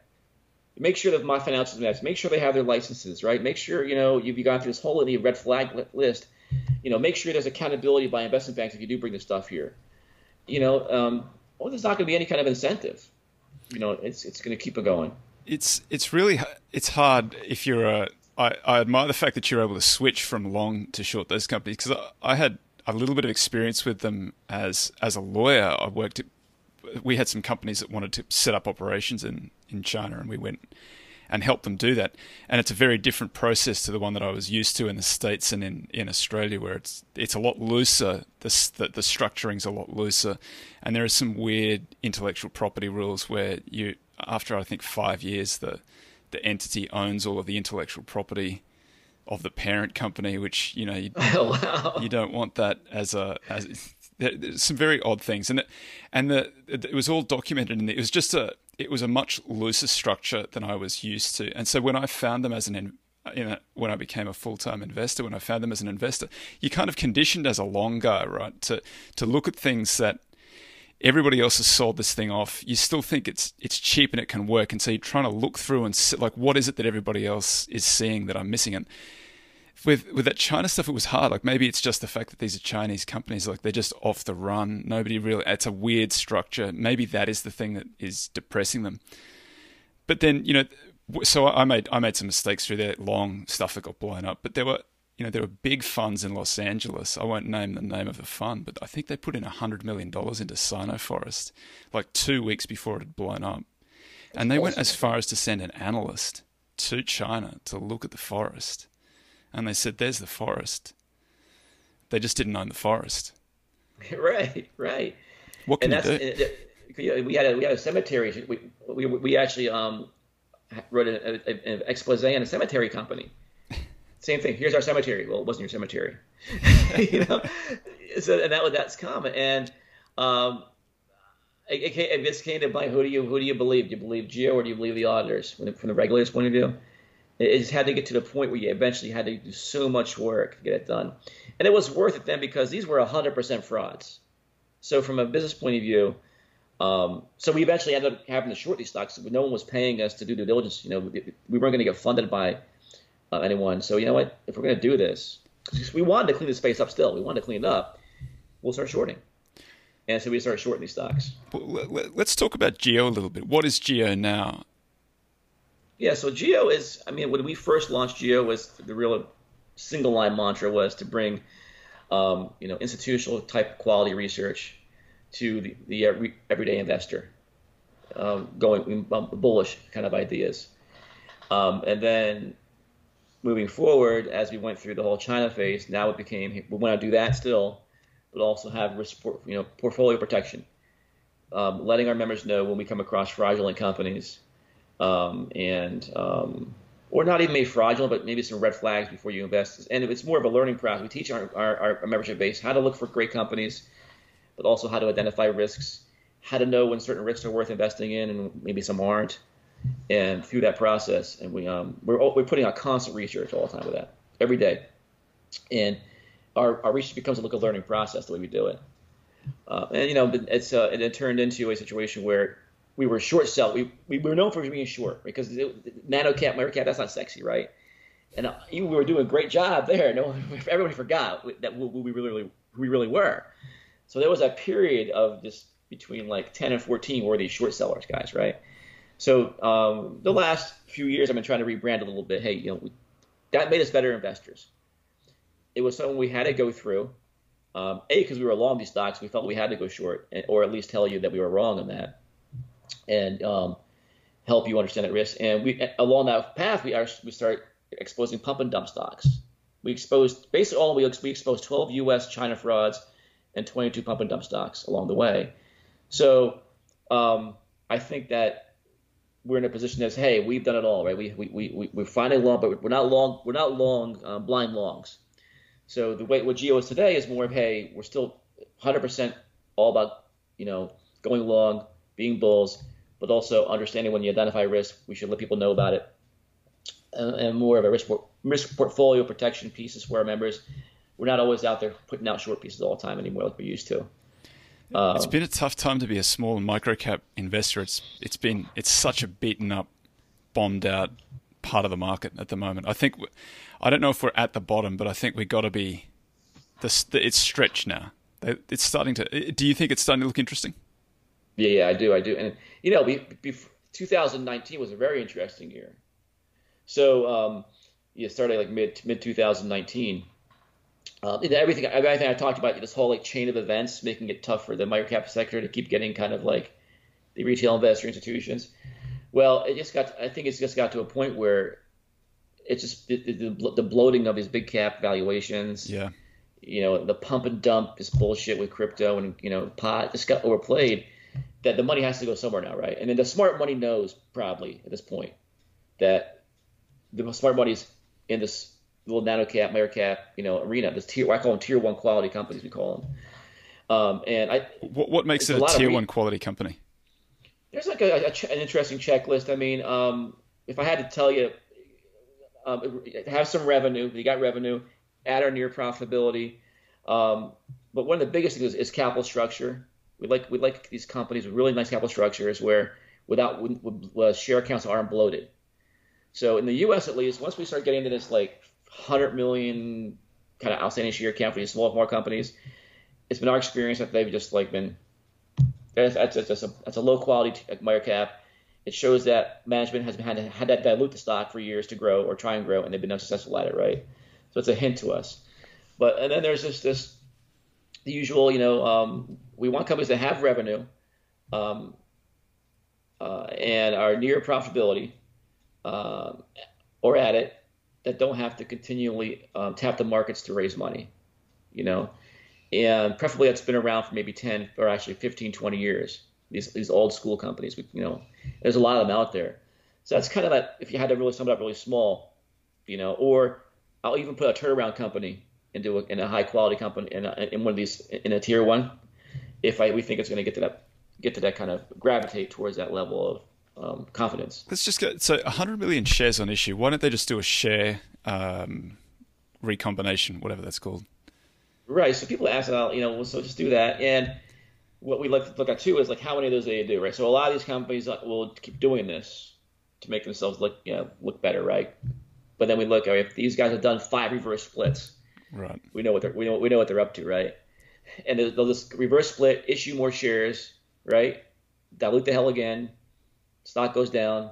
Make sure that my financials match. Make sure they have their licenses, right? Make sure you know you've gone through this whole red flag list. You know, make sure there's accountability by investment banks if you do bring this stuff here. You know, um, well, there's not going to be any kind of incentive. You know, it's it's going to keep it going. It's it's really it's hard if you're a. I, I admire the fact that you're able to switch from long to short those companies because I, I had a little bit of experience with them as as a lawyer. I worked at we had some companies that wanted to set up operations in, in China, and we went and helped them do that. And it's a very different process to the one that I was used to in the states and in, in Australia, where it's it's a lot looser. The, the the structuring's a lot looser, and there are some weird intellectual property rules where you after I think five years the the entity owns all of the intellectual property of the parent company, which you know you, oh, wow. you don't want that as a as there's some very odd things, and it, and the it was all documented, and it was just a it was a much looser structure than I was used to, and so when I found them as an you know, when I became a full time investor, when I found them as an investor, you're kind of conditioned as a long guy, right? To to look at things that everybody else has sold this thing off. You still think it's it's cheap and it can work, and so you're trying to look through and see, like what is it that everybody else is seeing that I'm missing? And with with that China stuff, it was hard. Like maybe it's just the fact that these are Chinese companies, like they're just off the run. Nobody really. It's a weird structure. Maybe that is the thing that is depressing them. But then you know, so I made I made some mistakes through there. Long stuff that got blown up, but there were you know there were big funds in Los Angeles. I won't name the name of the fund, but I think they put in a hundred million dollars into Sino Forest, like two weeks before it had blown up, and they went as far as to send an analyst to China to look at the forest and they said, "There's the forest." They just didn't own the forest. Right, right. What can and you do? we had a we had a cemetery. We we, we actually um, wrote an expose on a cemetery company. Same thing. Here's our cemetery. Well, it wasn't your cemetery, you know. So and that that's common. And um, it, it, came, this came to mind. Who do you who do you believe? Do you believe Geo or do you believe the auditors from the, from the regulators' point of view? It just had to get to the point where you eventually had to do so much work to get it done. And it was worth it then because these were 100% frauds. So from a business point of view, um, so we eventually ended up having to short these stocks. No one was paying us to do due diligence. You know, we, we weren't going to get funded by uh, anyone. So you know what? If we're going to do this, because we wanted to clean the space up still, we wanted to clean it up. We'll start shorting. And so we started shorting these stocks. Let's talk about Geo a little bit. What is Geo now? Yeah, so Geo is, I mean, when we first launched Geo, was the real single line mantra was to bring, um, you know, institutional type quality research to the, the everyday investor, um, going um, bullish kind of ideas. Um, and then moving forward, as we went through the whole China phase, now it became we want to do that still, but also have risk, you know, portfolio protection, um, letting our members know when we come across fraudulent companies um, and um, or not even made fraudulent, but maybe some red flags before you invest. And it's more of a learning process. We teach our, our, our membership base how to look for great companies, but also how to identify risks, how to know when certain risks are worth investing in, and maybe some aren't. And through that process, and we um, we're we're putting out constant research all the time with that every day, and our, our research becomes a look a learning process the way we do it. Uh, and you know, it's uh, it turned into a situation where we were short sell. We, we were known for being short because it, nano cap, micro cap, that's not sexy, right? And uh, we were doing a great job there. No, everybody forgot that who we really we really were. So there was a period of just between like 10 and 14 were these short sellers guys, right? So um, the last few years, I've been trying to rebrand a little bit. Hey, you know, we, that made us better investors. It was something we had to go through. Um, a, because we were long these stocks, we felt we had to go short, or at least tell you that we were wrong on that and um, help you understand that risk. And we along that path, we are we start exposing pump and dump stocks. We exposed basically all we we exposed 12 U.S. China frauds and 22 pump and dump stocks along the way. So um, I think that we're in a position as hey, we've done it all, right? We we we we're finally long, but we're not long. We're not long um, blind longs. So the way what Geo is today is more of hey, we're still 100% all about you know going long, being bulls, but also understanding when you identify risk, we should let people know about it, and, and more of a risk, risk portfolio protection pieces for our members. We're not always out there putting out short pieces all the time anymore like we used to. Um, it's been a tough time to be a small and micro cap investor. It's it's been it's such a beaten up, bombed out part of the market at the moment. I think I don't know if we're at the bottom, but I think we got to be. This it's stretched now. It's starting to. Do you think it's starting to look interesting? Yeah, yeah, I do, I do, and you know, be, 2019 was a very interesting year. So, um, yeah, starting like mid mid 2019 um, everything, everything I talked about, this whole like chain of events, making it tough for the microcap sector to keep getting kind of like the retail investor institutions. Well, it just got. I think it's just got to a point where it's just the, the, the bloating of these big cap valuations. Yeah. You know, the pump and dump, is bullshit with crypto and you know pot, this got overplayed. That the money has to go somewhere now, right? And then the smart money knows probably at this point that the smart money's in this little nano cap, micro cap, you know, arena. This tier, I call them tier one quality companies. We call them. Um, and I, what, what makes it a, a tier re- one quality company? There's like a, a, an interesting checklist. I mean, um, if I had to tell you, um, have some revenue. You got revenue, at or near profitability. Um, but one of the biggest things is, is, capital structure. We like we like these companies with really nice capital structures where without with, with, share counts aren't bloated. So in the U.S. at least, once we start getting into this like hundred million kind of outstanding share count for these small more companies. It's been our experience that they've just like been that's that's, that's, a, that's a low quality micro cap. It shows that management has had had to dilute the stock for years to grow or try and grow, and they've been unsuccessful at it, right? So it's a hint to us. But and then there's this this the usual, you know, um, we want companies that have revenue um, uh, and are near profitability uh, or at it, that don't have to continually um, tap the markets to raise money, you know, and preferably that's been around for maybe 10 or actually 15, 20 years. These these old school companies, you know, there's a lot of them out there. So that's kind of that. If you had to really sum it up really small, you know, or I'll even put a turnaround company into a, in a high quality company in, a, in one of these in a tier one, if I we think it's going to get to that get to that kind of gravitate towards that level of um, confidence. Let's just get so 100 million shares on issue. Why don't they just do a share um, recombination, whatever that's called? Right. So people ask, you know, well, so just do that. And what we like to look at too is like how many of those they do, right? So a lot of these companies will keep doing this to make themselves look, you know, look better, right? But then we look, right, if these guys have done five reverse splits, right? We know what they're we know we know what they're up to, right? And they'll just reverse split, issue more shares, right? Dilute the hell again, stock goes down,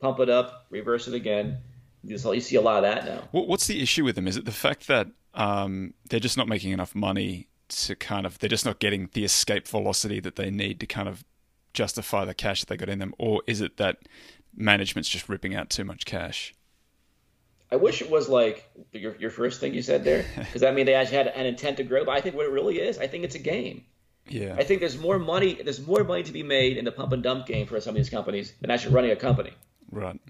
pump it up, reverse it again. You see a lot of that now. What's the issue with them? Is it the fact that um, they're just not making enough money to kind of, they're just not getting the escape velocity that they need to kind of justify the cash that they got in them? Or is it that management's just ripping out too much cash? I wish it was like your, your first thing you said there, because that mean they actually had an intent to grow. But I think what it really is, I think it's a game. Yeah. I think there's more money. There's more money to be made in the pump and dump game for some of these companies than actually running a company. Right.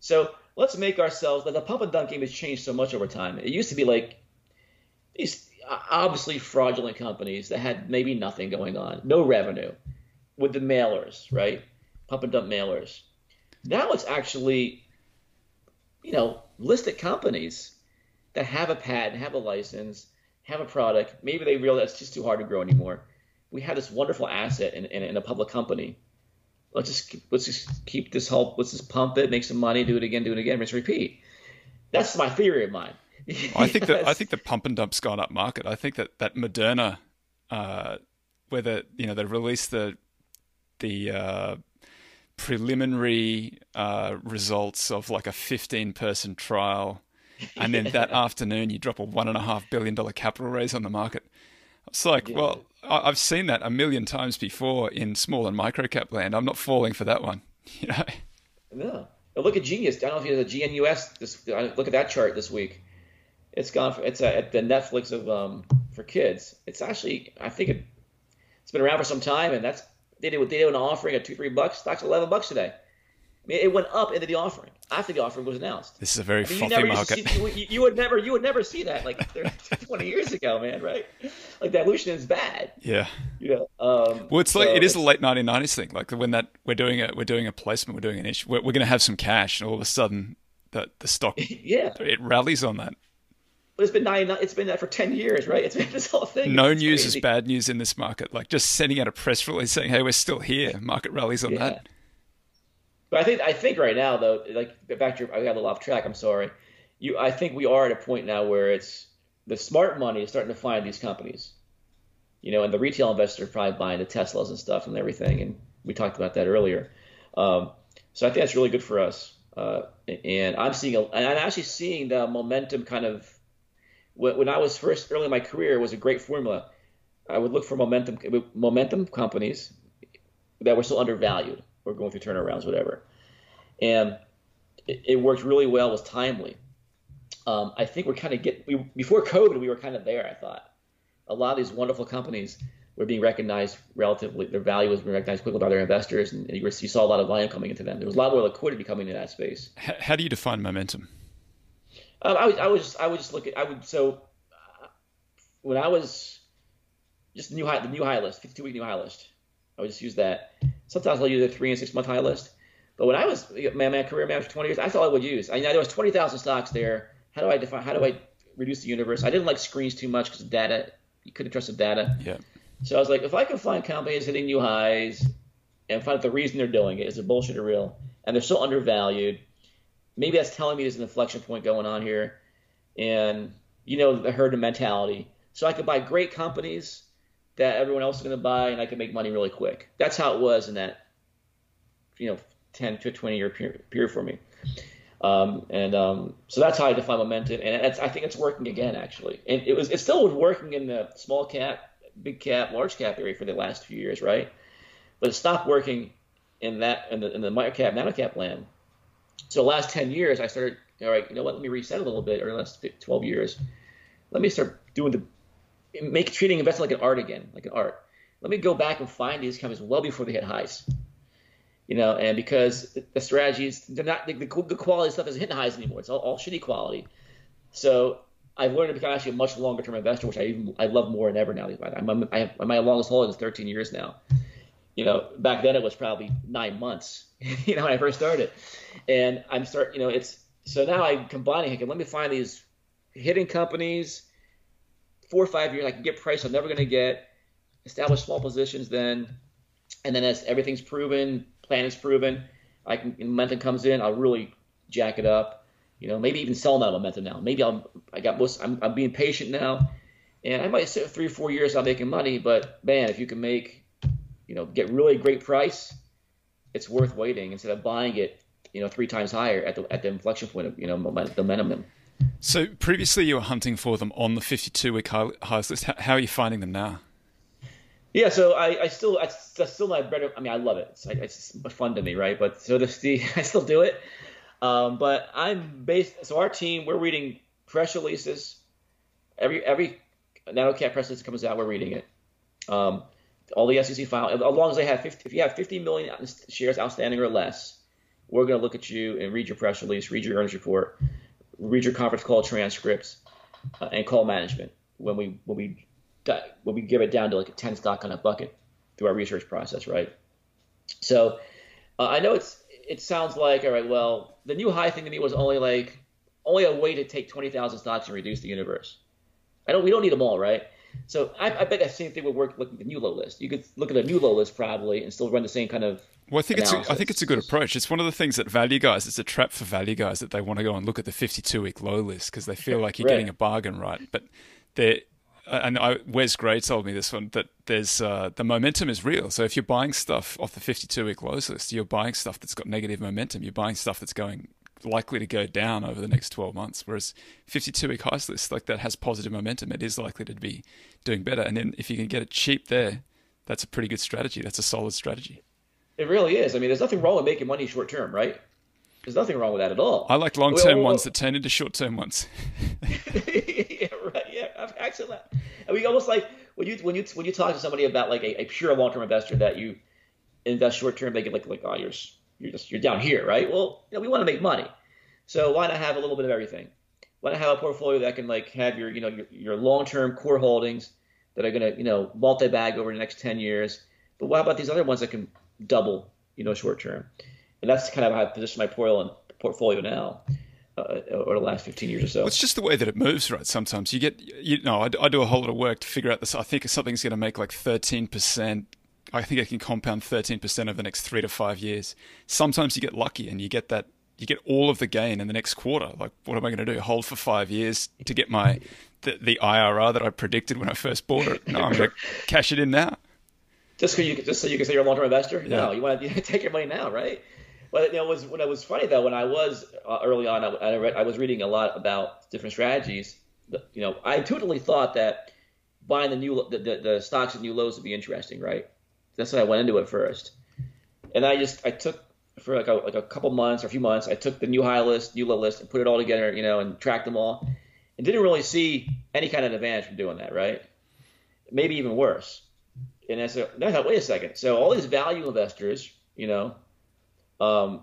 So let's make ourselves. that The pump and dump game has changed so much over time. It used to be like these obviously fraudulent companies that had maybe nothing going on, no revenue, with the mailers, right? Pump and dump mailers. Now it's actually, you know, listed companies that have a patent, have a license, have a product. Maybe they realize it's just too hard to grow anymore we have this wonderful asset in, in, in a public company. Let's just keep, let's just keep this help. Let's just pump it, make some money, do it again, do it again, rinse, repeat. That's my theory of mine. I think that I think the pump and dump's gone up market. I think that that Moderna, uh, where you know they released the the uh, preliminary uh, results of like a 15 person trial, and then that afternoon you drop a one and a half billion dollar capital raise on the market. It's like, yeah. well, I've seen that a million times before in small and micro cap land. I'm not falling for that one. You know. No. Look at Genius. I don't know if you have a GNUS. This, look at that chart this week. It's gone. For, it's at the Netflix of um, for kids. It's actually. I think it. It's been around for some time, and that's they did. what They did an offering at two three bucks. Stock's eleven bucks today. I mean, it went up into the offering. After the offering was announced. This is a very I mean, you, never see, you, you would never you would never see that like 30, 20 years ago, man, right? Like dilution is bad. yeah. You know. Um, Well, it's like it is a late 1990s thing. Like when that we're doing a we're doing a placement, we're doing an issue, we're, we're going to have some cash, and all of a sudden, the the stock Yeah, it rallies on that. but it's been nine. It's been that for ten years, right? It's been this whole thing. No It's news crazy. is bad news in this market. Like just sending out a press release saying, "Hey, we're still here." Market rallies on Yeah. that. But I think I think right now though, like back to your, I got a little off track. I'm sorry. You, I think we are at a point now where it's the smart money is starting to find these companies. You know, and the retail investors are probably buying the Teslas and stuff and everything. And we talked about that earlier. Um, so I think that's really good for us. Uh, and I'm seeing, a, and I'm actually seeing the momentum kind of. When I was first early in my career, it was a great formula. I would look for momentum momentum companies that were still undervalued or going through turnarounds, whatever. And it, it worked really well. It was timely. Um, I think we're kind of get we, before COVID, we were kind of there. I thought a lot of these wonderful companies were being recognized relatively. Their value was being recognized quickly by their investors, and you, were, you saw a lot of volume coming into them. There was a lot more liquidity coming into that space. H- how do you define momentum? Um, I, would, I was I would just look at I would so uh, when I was just the new high the new high list 52 week new high list I would just use that. Sometimes I'll use a three and six month high list. But when I was my, my career manager for 20 years that's all I would use. I know there was 20,000 stocks there. How do I define how do I reduce the universe? I didn't like screens too much because data. You couldn't trust the data. Yeah. so I was like if I can find companies hitting new highs and find out the reason they're doing it is it bullshit or real and they're still undervalued maybe that's telling me there's an inflection point going on here. And you know the herd mentality. So i could buy great companies that everyone else is going to buy and i can make money really quick. That's how it was in that you know 10 to 20 year period, for me. Um, and um, so that's how i define momentum and i think it's working again actually. And it was it still was working in the small cap big cap large cap area for the last few years right? But it stopped working in that in the, in the micro cap nano cap land. So the last 10 years, I started, all right, you know what, let me reset a little bit, or the last 12 years. Let me start doing the, make treating investing like an art again, like an art. Let me go back and find these companies well before they hit highs. You know, and because the, strategies, they're not, the, the, quality stuff isn't hitting highs anymore. It's all, all shitty quality. So I've learned to become actually a much longer term investor, which I even, I love more than ever now. I'm, I have, my longest holding is 13 years now you know, back then it was probably nine months, you know, when I first started. And I'm start, you know, it's so now I'm combining. Let me find these hidden companies, four or five years. I can get price I'm never going to get, establish small positions then, and then as everything's proven, plan is proven, I can momentum comes in, I'll really jack it up. You know, maybe even sell that momentum now. Maybe I'm I got most I'm, I'm being patient now, and I might sit three or four years not making money, but man, if you can make you know, get really great price, it's worth waiting instead of buying it, you know, three times higher at the at the inflection point of you know the minimum. So previously you were hunting for them on the 52 week high, highs list. How, are you finding them now? Yeah, so I, I still I, that's still my bread. I mean, I love it. It's, it's fun to me, right? But so the, the I still do it. Um, but I'm based. So our team, we're reading press releases. Every every NanoCap press release comes out, we're reading it. Um, all the SEC file, as long as they have 50, if you have 50 million shares outstanding or less, we're going to look at you and read your press release, read your earnings report, read your conference call transcripts, uh, and call management when we when we when we give it down to like a 10 stock on a bucket through our research process, right? So uh, I know it's it sounds like all right. Well, the new high thing to me was only like only a way to take 20,000 stocks and reduce the universe. I don't we don't need them all, right? So I, I, bet that same thing would work with the new low list. You could look at a new low list probably and still run the same kind of. Well, I think analysis. it's a, I think it's a good approach. It's one of the things that value guys. It's a trap for value guys that they want to go and look at the 52 week low list because they feel like you're right. getting a bargain, right? But they and I, Wes Gray told me this one that there's uh, the momentum is real. So if you're buying stuff off the 52 week lows list, you're buying stuff that's got negative momentum. You're buying stuff that's going likely to go down over the next 12 months. Whereas 52 week highs list, like that has positive momentum, it is likely to be doing better. And then if you can get it cheap there, that's a pretty good strategy. That's a solid strategy. It really is. I mean, there's nothing wrong with making money short term, right? There's nothing wrong with that at all. I like long term ones that turn into short term ones. yeah, right. Yeah, excellent. I mean, almost like when you when you when you talk to somebody about like a, a pure long term investor that you invest short term, they get like like oh you're you're just you're down here, right? Well, you know, we want to make money. So why not have a little bit of everything? Why not have a portfolio that can like have your you know your, your long-term core holdings that are going to you know multi-bag over the next 10 years? But what about these other ones that can double you know short term? And that's kind of how I position my portfolio now. Uh, over the last 15 years or so. Well, it's just the way that it moves, right? Sometimes you get, you know, I, I do a whole lot of work to figure out this. I think if something's going to make like 13%. I think I can compound 13% over the next three to five years. Sometimes you get lucky and you get that, you get all of the gain in the next quarter. Like, what am I going to do? Hold for five years to get my, the, the IRR that I predicted when I first bought it? No, I'm going to cash it in now. Just, you, just so you can say you're a long term investor? Yeah. No, you want to take your money now, right? But you know, it was when it was funny though when I was uh, early on, I, I, read, I was reading a lot about different strategies. You know, I intuitively thought that buying the new the, the, the stocks at new lows would be interesting, right? That's what I went into it first, and I just I took for like a, like a couple months or a few months, I took the new high list, new low list, and put it all together, you know, and tracked them all, and didn't really see any kind of advantage from doing that, right? Maybe even worse. And I said, no, wait a second. So all these value investors, you know, um,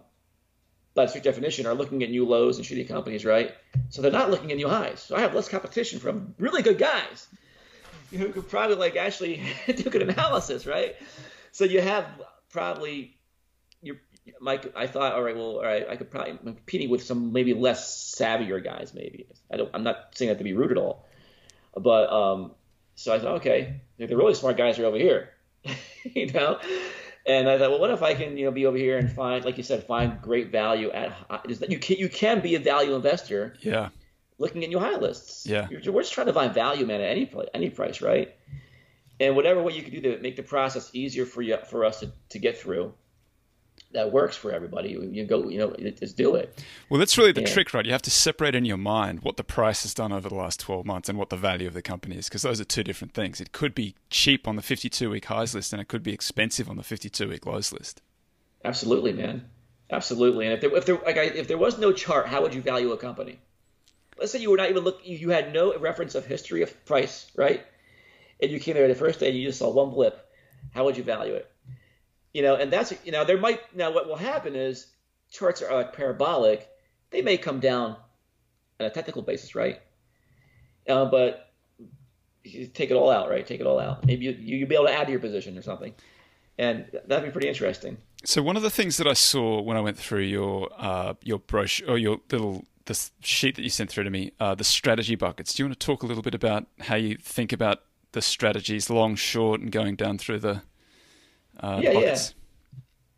by strict definition, are looking at new lows and shitty companies, right? So they're not looking at new highs. So I have less competition from really good guys who could probably like actually do good analysis, right? So you have probably your Mike. I thought, all right, well, all right, I could probably I'm competing with some maybe less savvier guys, maybe. I don't. I'm not saying that to be rude at all, but um, so I thought, okay, the really smart guys are over here, you know. And I thought, well, what if I can, you know, be over here and find, like you said, find great value at is that you can you can be a value investor. Yeah. Looking at new high lists. Yeah. You're, we're just trying to find value, man, at any any price, right? And whatever way you can do to make the process easier for you for us to, to get through, that works for everybody. You go, you know, just do it. Well, that's really the yeah. trick, right? You have to separate in your mind what the price has done over the last 12 months and what the value of the company is, because those are two different things. It could be cheap on the 52 week highs list and it could be expensive on the 52 week lows list. Absolutely, man. Absolutely. And if there, if there, like I, if there was no chart, how would you value a company? Let's say you were not even looking, you had no reference of history of price, right? And you came there the first day and you just saw one blip. How would you value it? You know, and that's you know there might now what will happen is charts are like parabolic. They may come down on a technical basis, right? Uh, but take it all out, right? Take it all out. Maybe you you'll be able to add to your position or something, and that'd be pretty interesting. So one of the things that I saw when I went through your uh, your brochure or your little the sheet that you sent through to me, uh, the strategy buckets. Do you want to talk a little bit about how you think about the strategies, long, short, and going down through the uh, yeah, buckets.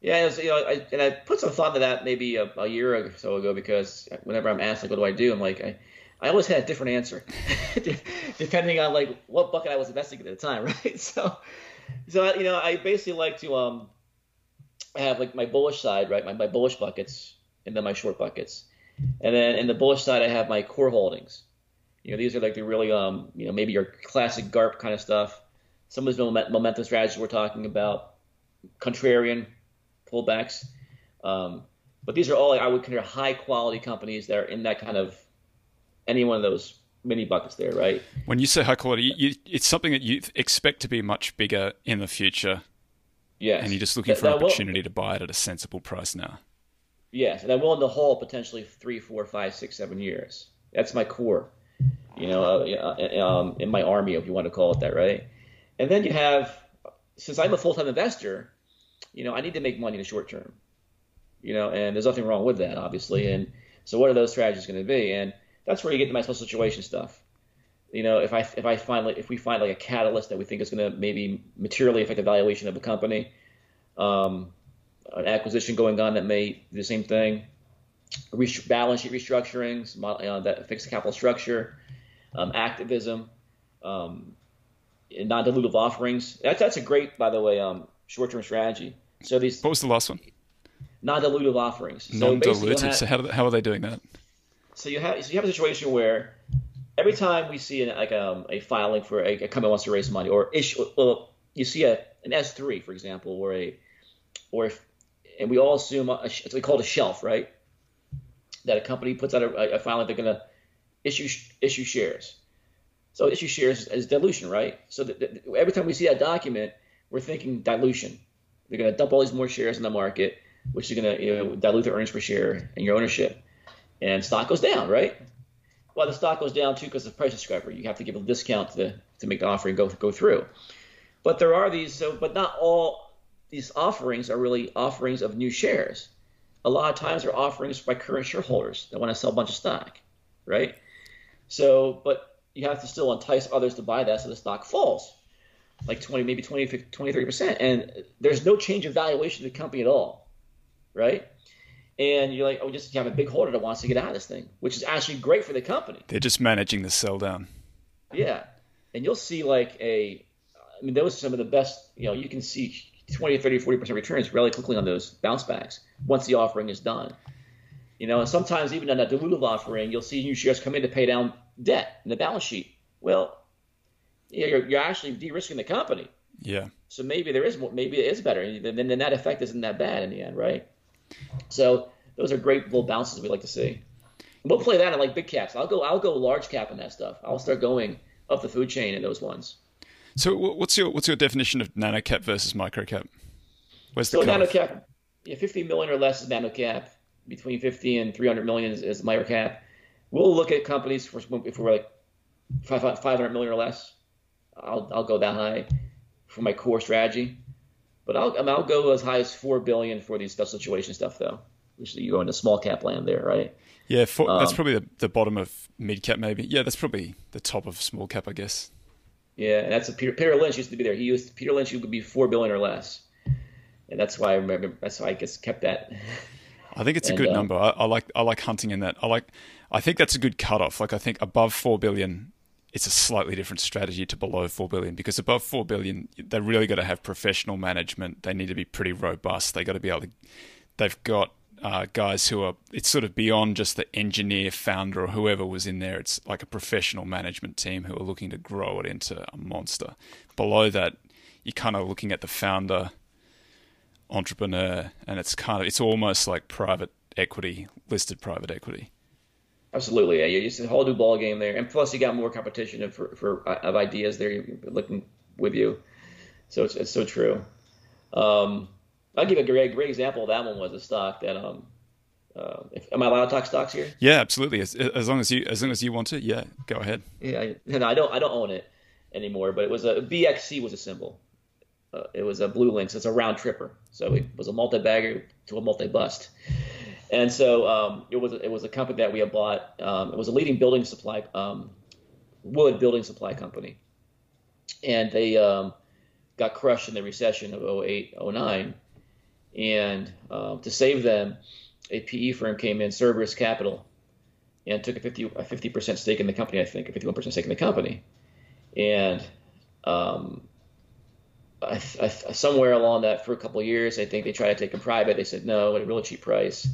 Yeah, yeah. Was, you know, I, and I put some thought to that maybe a, a, year or so ago because whenever I'm asked like, what do I do, I'm like, I, I always had a different answer depending on like what bucket I was investing in at the time, right? So, so you know, I basically like to um have like my bullish side, right? My, my bullish buckets and then my short buckets, and then in the bullish side I have my core holdings. You know, these are like the really um you know maybe your classic GARP kind of stuff. Some of those momentum strategies we're talking about, contrarian pullbacks. Um, but these are all I would consider high quality companies that are in that kind of any one of those mini buckets there, right? When you say high quality, you, it's something that you expect to be much bigger in the future. Yes. And you're just looking that, for an opportunity will, to buy it at a sensible price now. Yes, and I'm willing to hold potentially three, four, five, six, seven years. That's my core, you know, uh, um, in my army, if you want to call it that, right? And then you have, since I'm a full time investor, you know, I need to make money in the short term, you know, and there's nothing wrong with that, obviously. And so, what are those strategies going to be? And that's where you get to my special situation stuff. You know, if I if I find like if we find like a catalyst that we think is going to maybe materially affect the valuation of a company, um, an acquisition going on that may do the same thing, balance sheet restructurings uh, that fix the capital structure, um, activism, um, non-dilutive offerings. That's that's a great, by the way, um, short-term strategy. So these. What was the last one? Non-dilutive offerings. Non-dilutive. So, so how, how are they doing that? So you have so you have a situation where every time we see an, like um, a filing for a, a company wants to raise money or issue, well, you see a an S three, for example, or a or if, and we all assume a, it's called a shelf, right? That a company puts out a, a filing they're going to issue issue shares. So issue shares is dilution, right? So the, the, every time we see that document, we're thinking dilution. They're going to dump all these more shares in the market, which is going to you know, dilute the earnings per share and your ownership. and stock goes down, right? Well, the stock goes down too because of price discovery. You have to give a discount to to make the offering go go through. But there are these, so but not all these offerings are really offerings of new shares. A lot of times they're offerings by current shareholders that want to sell a bunch of stock, right? So, but you have to still entice others to buy that so the stock falls like 20, maybe 20, 20 30%. And there's no change in valuation of the company at all, right? And you're like, oh, just you have a big holder that wants to get out of this thing, which is actually great for the company. They're just managing the sell down. Yeah. And you'll see like a, I mean, those are some of the best, you know, you can see 20, 30, 40% returns really quickly on those bounce backs once the offering is done. You know, and sometimes even on a dilutive offering, you'll see new shares come in to pay down debt in the balance sheet. Well, you're, you're actually de-risking the company. Yeah. So maybe there is more, maybe it is better, and then the net effect isn't that bad in the end, right? So those are great little bounces we like to see. we'll play that in like big caps. I'll go I'll go large cap in that stuff. I'll start going up the food chain in those ones. So what's your what's your definition of nano cap versus micro cap? Where's the so nano cap? Yeah, 50 million or less is nano cap. Between 50 and 300 million is, is micro cap. We'll look at companies for if we're like 500 million or less. I'll I'll go that high for my core strategy. But I'll I'll go as high as four billion for these special situation stuff though. Which you go into small cap land there, right? Yeah, for, um, that's probably the, the bottom of mid cap maybe. Yeah, that's probably the top of small cap, I guess. Yeah, and that's a Peter, Peter Lynch used to be there. He used Peter Lynch would be four billion or less, and that's why I remember. That's why I guess kept that. I think it's and, a good uh, number. I, I, like I like hunting in that. I like. I think that's a good cutoff. Like I think above four billion it's a slightly different strategy to below 4 billion because above 4 billion they really got to have professional management they need to be pretty robust they got to be able to they've got uh, guys who are it's sort of beyond just the engineer founder or whoever was in there it's like a professional management team who are looking to grow it into a monster below that you're kind of looking at the founder entrepreneur and it's kind of it's almost like private equity listed private equity Absolutely, yeah. It's a whole new ball game there, and plus you got more competition for, for of ideas there looking with you. So it's, it's so true. Um, I'll give a great great example. That one was a stock that um, uh, if, am I allowed to talk stocks here? Yeah, absolutely. As, as, long as you as long as you want to, yeah, go ahead. Yeah, no, I don't I don't own it anymore, but it was a BXC was a symbol. Uh, it was a BlueLinx. It's a round tripper, so it was a multi bagger to a multi bust. And so um, it was it was a company that we had bought. Um, it was a leading building supply um, wood building supply company, and they um, got crushed in the recession of 08, 09. And um, to save them, a PE firm came in, Cerberus Capital, and took a 50 a 50 percent stake in the company. I think a 51 percent stake in the company, and um, I, I, somewhere along that for a couple years, I think they tried to take them private. They said no at a really cheap price.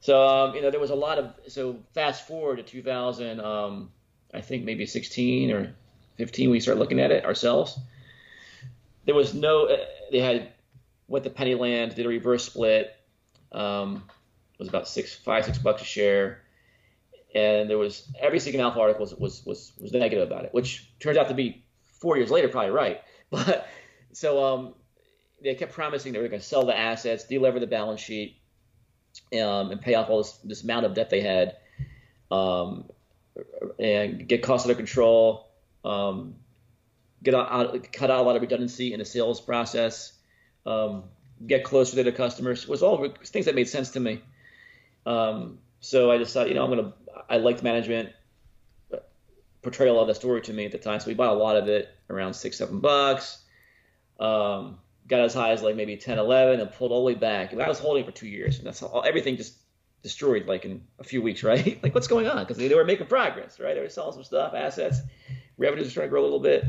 So um, you know there was a lot of so fast forward to 2000, um, I think maybe 16 or 15 we start looking at it ourselves. There was no uh, they had went to Pennyland, did a reverse split. Um, it was about six five six bucks a share, and there was every Seeking Alpha article was, was was was negative about it, which turns out to be four years later probably right. But so um, they kept promising they were going to sell the assets, delever the balance sheet um, and pay off all this, this amount of debt they had, um, and get costs under control, um, get out, cut out a lot of redundancy in the sales process, um, get closer to the customers. It was all things that made sense to me. Um, so I decided, you know, I'm gonna. I liked management portrayal of the story to me at the time, so we bought a lot of it around six, seven bucks. Um, got as high as like maybe 10, 11, and pulled all the way back. And I was holding for two years, and that's all, everything just destroyed like in a few weeks, right? like what's going on? Because they, were making progress, right? They were selling some stuff, assets, revenues were starting to grow a little bit.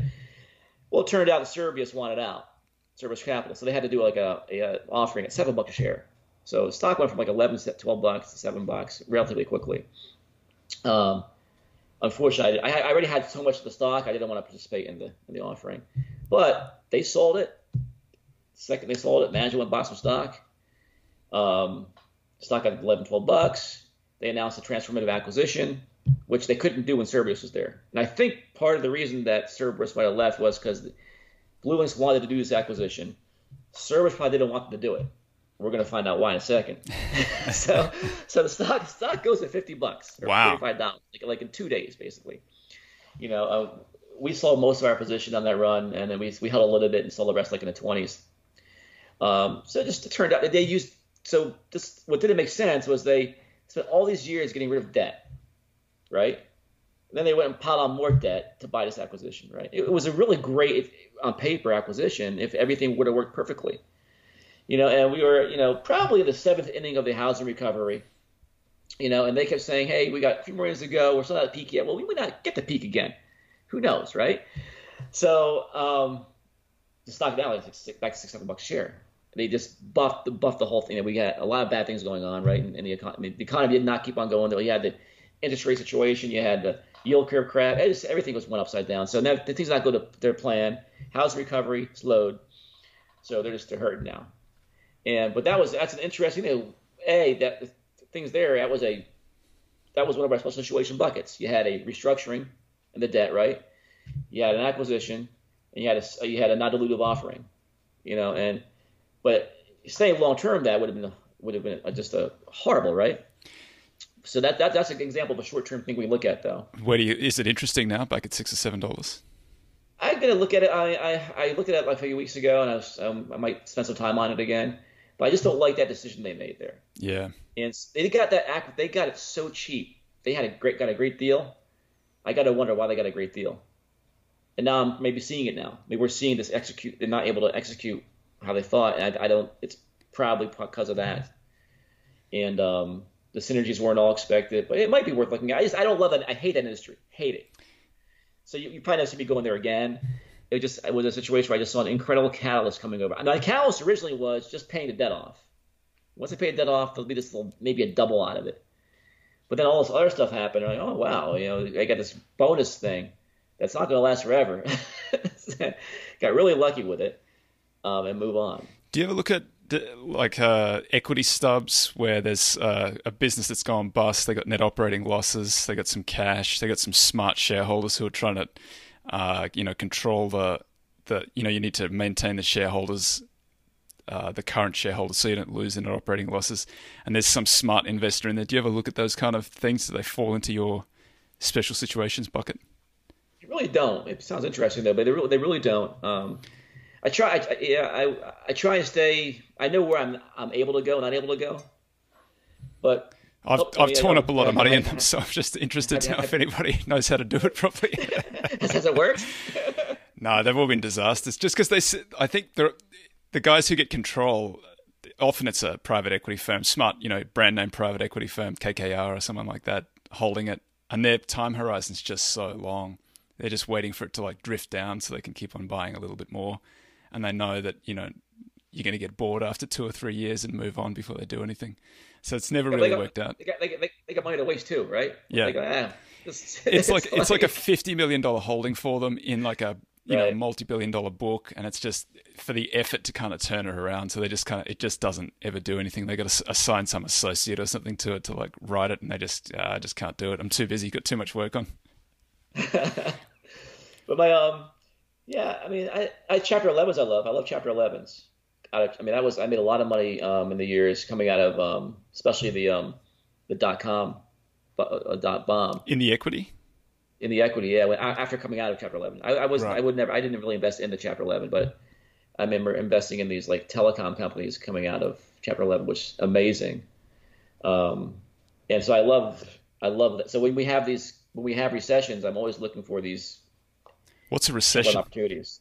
Well, it turned out the Cerberus wanted out, Cerberus Capital, so they had to do like a, a, a offering at seven bucks a share. So the stock went from like 11 to 12 bucks to seven bucks relatively quickly. Um, unfortunately, I, I already had so much of the stock, I didn't want to participate in the in the offering, but they sold it Second, they sold it. Management went bought some stock. Um, stock at 11, 12 bucks. They announced a transformative acquisition, which they couldn't do when Cerberus was there. And I think part of the reason that Cerberus might have left was because BlueLinx wanted to do this acquisition. Cerberus probably didn't want them to do it. We're going to find out why in a second. so, so the stock stock goes to fifty bucks or Wow. thirty five dollars, like, like in two days, basically. You know, uh, we sold most of our position on that run, and then we we held a little bit and sold the rest like in the twenties. Um, so it just turned out that they used so what didn't make sense was they spent all these years getting rid of debt, right? And then they went and piled on more debt to buy this acquisition, right? It, it was a really great on paper acquisition if everything would have worked perfectly, you know. And we were, you know, probably the seventh inning of the housing recovery, you know, and they kept saying, "Hey, we got a few more innings to go. We're still at peak yet." Well, we might not get to peak again. Who knows, right? So um, the stock now is like back to six, seven bucks a share. They just buffed the buffed the whole thing. And we had a lot of bad things going on, right? In the economy, the economy did not keep on going. Though you had the interest rate situation, you had the yield curve crash. Just, everything was went upside down. So now the things not go to their plan. Housing recovery slowed, so they're just they're hurting now. And but that was that's an interesting thing. A that things there that was a that was one of our special situation buckets. You had a restructuring the debt, right? You had an acquisition, and you had a you had a non dilutive offering, you know. And but staying long term, that would have been would have been just a horrible, right? So that, that that's an example of a short term thing we look at, though. Where do you? Is it interesting now? Back at six or seven dollars. I'm gonna look at it. I, I, I looked at it like a few weeks ago, and I was um, I might spend some time on it again. But I just don't like that decision they made there. Yeah. And they got that act. They got it so cheap. They had a great got a great deal. I got to wonder why they got a great deal. And now I'm maybe seeing it now. Maybe we're seeing this execute. They're not able to execute how they thought, and I, I don't. It's probably because of that. And um, the synergies weren't all expected, but it might be worth looking at. I just I don't love that. I hate that industry. Hate it. So you, you probably not see me going there again. It just it was a situation where I just saw an incredible catalyst coming over. Now the catalyst originally was just paying the debt off. Once I pay the debt off, there'll be this little maybe a double out of it. But then all this other stuff happened. Like, oh wow, you know, I got this bonus thing that's not going to last forever. got really lucky with it, um, and move on. Do you ever look at like uh, equity stubs where there's uh, a business that's gone bust? They got net operating losses. They got some cash. They got some smart shareholders who are trying to, uh, you know, control the the. You know, you need to maintain the shareholders. Uh, the current shareholders, so you don't lose in net operating losses. And there's some smart investor in there. Do you ever look at those kind of things? Do they fall into your special situations bucket? You really don't. It sounds interesting though, but they really, they really don't. Um, I try. I, yeah, I I try and stay. I know where I'm I'm able to go, and not able to go. But I've, Oh, I've yeah, torn up a lot of money yeah. in them, so I'm just interested to know if anybody knows how to do it properly. has it worked? No, they've all been disasters. Just because they, I think the the guys who get control, often it's a private equity firm, smart, you know, brand name private equity firm, KKR or someone like that, holding it, and their time horizon's just so long. They're just waiting for it to like drift down so they can keep on buying a little bit more, and they know that you know you're going to get bored after two or three years and move on before they do anything. So it's never really got, worked out. They got, they, got, they got money to waste too, right? Yeah. Go, ah, this- it's like it's like a fifty million dollar holding for them in like a you know Right. multi billion dollar book, and it's just for the effort to kind of turn it around. So they just kind of it just doesn't ever do anything. They got to assign some associate or something to it to like write it, and they just uh, I just can't do it. I'm too busy. Got too much work on. But my um, yeah, I mean, I, I chapter 11s I love. I love chapter 11s. Out of, I mean, that was I made a lot of money um in the years coming out of um, especially the um, the dot com, uh, dot bomb In the equity, in the equity. Yeah, when, after coming out of chapter 11, I, I was Right. I would never I didn't really invest in the chapter 11, but I remember investing in these like telecom companies coming out of chapter 11, which is amazing. Um, and so I love I love that. So when we have these when we have recessions, I'm always looking for these what's a recession? opportunities.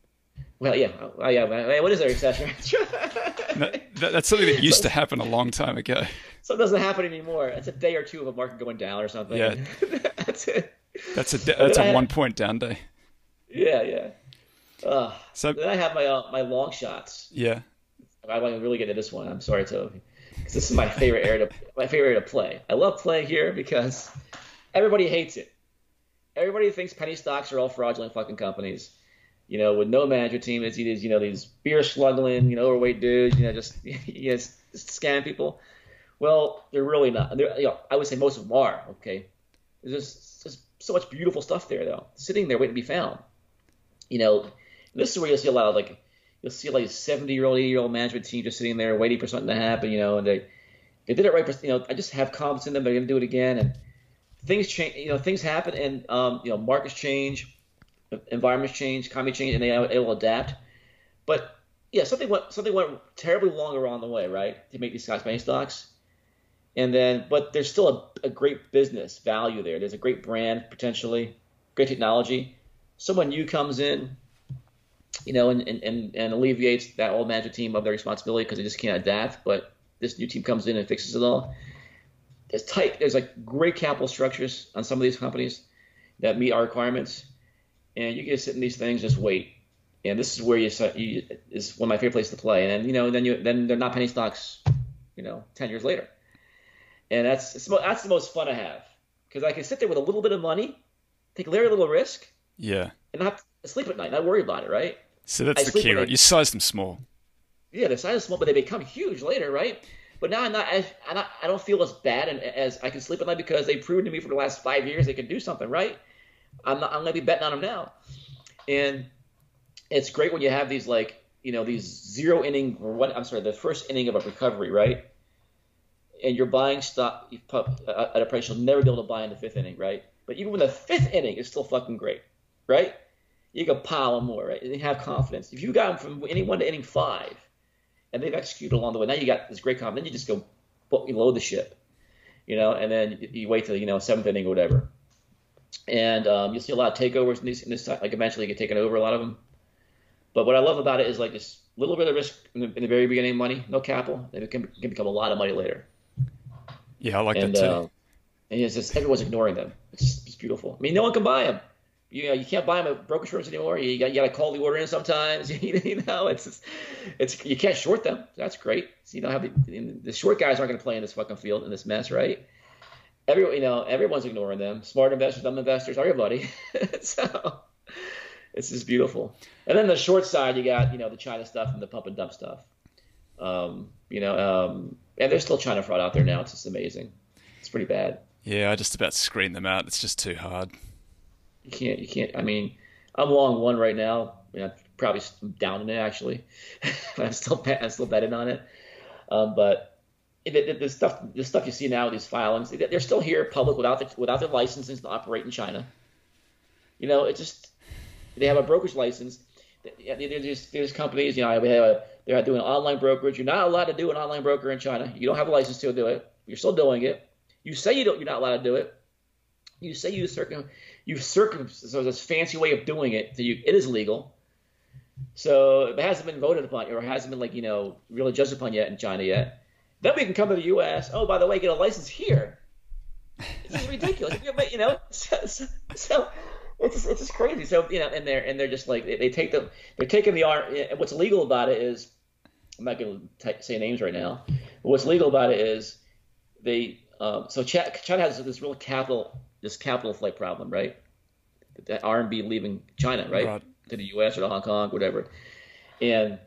Well, yeah, oh, yeah. What is a recession? No, that's something that used to happen a long time ago. so it doesn't happen anymore. It's a day or two of a market going down or something. Yeah. that's it. That's a that's a one point down day. Yeah, yeah. Uh, So then I have my uh, my long shots. yeah, I want to really get into this one. I'm sorry, Toby, because This is my favorite area to my favorite area to play. I love playing here because everybody hates it. Everybody thinks penny stocks are all fraudulent fucking companies. You know, with no management team, it's these you know these beer sluggling, you know, overweight dudes, you know, just you know, just scam people. Well, they're really not. They're, you know, I would say most of them are. Okay, there's just so much beautiful stuff there, though, sitting there waiting to be found. You know, this is where you'll see a lot of like you'll see like a 70 year old, 80 year old management team just sitting there waiting for something to happen, you know, and they they did it right. For, You know, I just have confidence in them. They're going to do it again, and things change. You know, things happen, and um, you know, markets change, environments change, economy change, and they they will adapt. But yeah, something went something went terribly wrong along the way, right? To make these guys penny stocks, and then but there's still a, a great business value there. There's a great brand potentially, great technology. Someone new comes in, you know, and, and, and alleviates that old management team of their responsibility because they just can't adapt. But this new team comes in and fixes it all. It's tight. There's like great capital structures on some of these companies that meet our requirements, and you can sit in these things just wait. And this is where you, you is one of my favorite places to play. And then you know then you then they're not penny stocks, you know, ten years later. And that's that's the most fun I have because I can sit there with a little bit of money, take very little risk, yeah, and not sleep at night, not worry about it, right? So that's I the key, right? You size them small. Yeah, they're sized small, but they become huge later, right? But now I'm not, I, I'm not, I don't feel as bad and as I can sleep at night because they've proven to me for the last five years they can do something, right? I'm not, I'm gonna be betting on them now, and it's great when you have these like, you know, these zero inning or what? I'm sorry, the first inning of a recovery, right? And you're buying stock at a price you'll never be able to buy in the fifth inning, right? But even when the fifth inning is still fucking great, right? You can pile them more, right? And have confidence. If you got them from inning one to inning five, and they've executed along the way, now you got this great confidence. Then you just go you load the ship, you know, and then you wait till you know seventh inning or whatever. And um, you'll see a lot of takeovers in, these, in this like eventually you get taken over a lot of them. But what I love about it is like this little bit of risk in the, in the very beginning, money, no capital, and it can, can, become a lot of money later. Yeah, I like and, that too. Uh, and it's just everyone's ignoring them. It's, it's beautiful. I mean, no one can buy them you know you can't buy them at brokerage firms anymore. You got you got to call the order in sometimes. you know it's just, it's you can't short them. That's great. So you don't have the, the short guys aren't going to play in this fucking field in this mess, right? Everyone, you know, everyone's ignoring them. Smart investors, dumb investors, everybody. so it's just beautiful. And then the short side, you got you know the China stuff and the pump and dump stuff. Um, you know, um, and there's still China fraud out there now. It's just amazing. It's pretty bad. Yeah, I just about screen them out. It's just too hard. You can't. You can't. I mean, I'm long one right now. I am probably down in it actually. I'm still I'm still betting on it. Um, but the, the, stuff the stuff you see now, these filings, they're still here public without the, without their licenses to operate in China. You know, it just they have a brokerage license. There's, there's companies, you know, we have a, they're doing online brokerage. You're not allowed to do an online broker in China. You don't have a license to do it. You're still doing it. You say you don't. You're not allowed to do it. You say you circum you've circum so this fancy way of doing it so you, it is legal. So it hasn't been voted upon or hasn't been like you know really judged upon yet in China yet. Then we can come to the U.S. Oh, by the way, get a license here. This is ridiculous. you know, so, so, so it's just, it's just crazy. So you know, and they're and they're just like they, they take the they're taking the art. What's legal about it is I'm not going to say names right now. But what's legal about it is they um, so China has this real capital this capital flight problem, right? That RMB leaving China, right? right, to the U.S. or to Hong Kong, whatever. And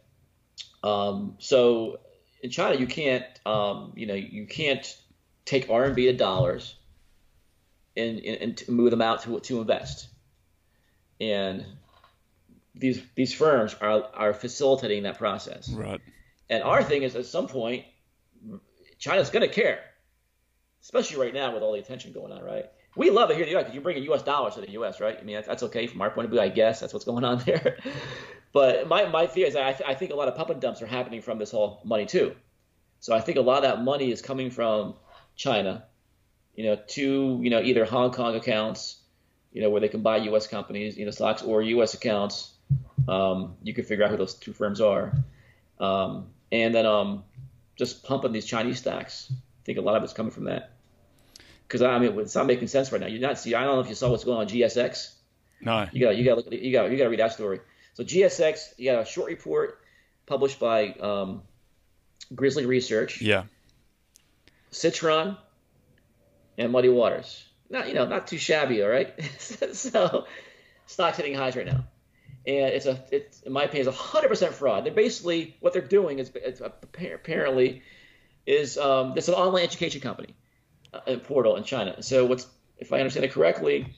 um, so in China, you can't, um, you know, you can't take RMB to dollars and, and, and move them out to to invest. And these these firms are are facilitating that process. Right. And our thing is, at some point, China's going to care, especially right now with all the attention going on, right? we love it here in the U.S. because you bring in U.S. dollars to the U.S., right? I mean, that's, that's, okay from our point of view, I guess. That's what's going on there. but my, my fear is I, th- I think a lot of and dumps are happening from this whole money too. So I think a lot of that money is coming from China, you know, to you know either Hong Kong accounts, you know, where they can buy U.S. companies, you know, stocks, or U.S. accounts. Um, you can figure out who those two firms are, um, and then um, just pumping these Chinese stocks. I think a lot of it's coming from that because I mean it's not making sense right now. You're not see. I don't know if you saw what's going on GSX. No. You got you got look you got you got to read that story. So GSX, you got a short report published by um, Grizzly Research. Yeah. Citron and Muddy Waters. Not you know not too shabby, all right. so stocks hitting highs right now, and it's a it's in my opinion it's hundred percent fraud. They're basically what they're doing is apparently is um, it's an online education company uh, portal in China. So what's if I understand it correctly,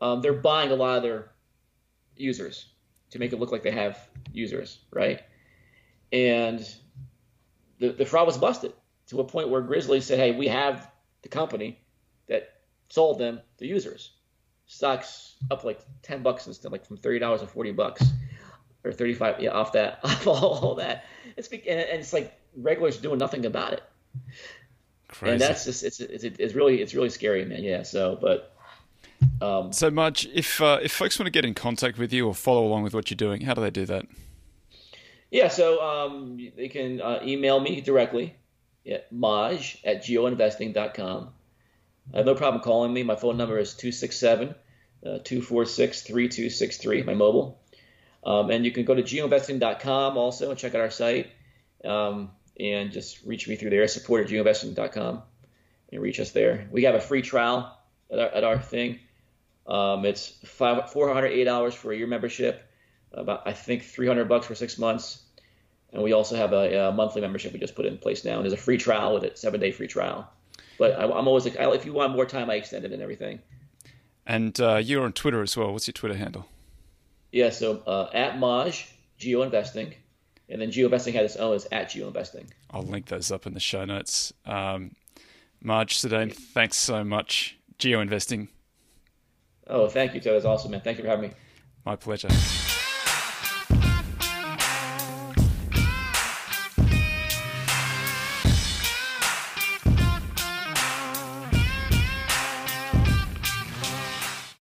um, they're buying a lot of their users. to make it look like they have users, right? And the, the fraud was busted to a point where Grizzly said, hey, we have the company that sold them the users. Stocks up like 10 bucks instead, like from $30 to 40 bucks or 35 yeah, off that, off all that. It's, and it's like regulars doing nothing about it. Crazy. And that's just, it's, it's, it's really, it's really scary, man. Yeah. So, but, um, so, Maj, if uh, if folks want to get in contact with you or follow along with what you're doing, how do they do that? Yeah, so um, they can uh, email me directly at maj at geoinvesting.com. I have no problem calling me. My phone number is 267 uh, 246 3263, my mobile. Um, and you can go to geoinvesting.com also and check out our site um, and just reach me through there, support at geoinvesting.com and reach us there. We have a free trial at our, at our thing. Um, it's five, 408 hours for a year membership, about I think 300 bucks for six months, and we also have a, a monthly membership we just put in place now, and there's a free trial with it, seven day free trial. But I, am always like, if you want more time, I extend it and everything. And uh, you're on Twitter as well. What's your Twitter handle? Yeah, so uh, at Maj GeoInvesting, and then GeoInvesting has its own is at GeoInvesting. I'll link those up in the show notes. Um, Maj Soueidan, thanks so much. GeoInvesting Oh, thank you, Ted. That's awesome, man. Thank you for having me. My pleasure.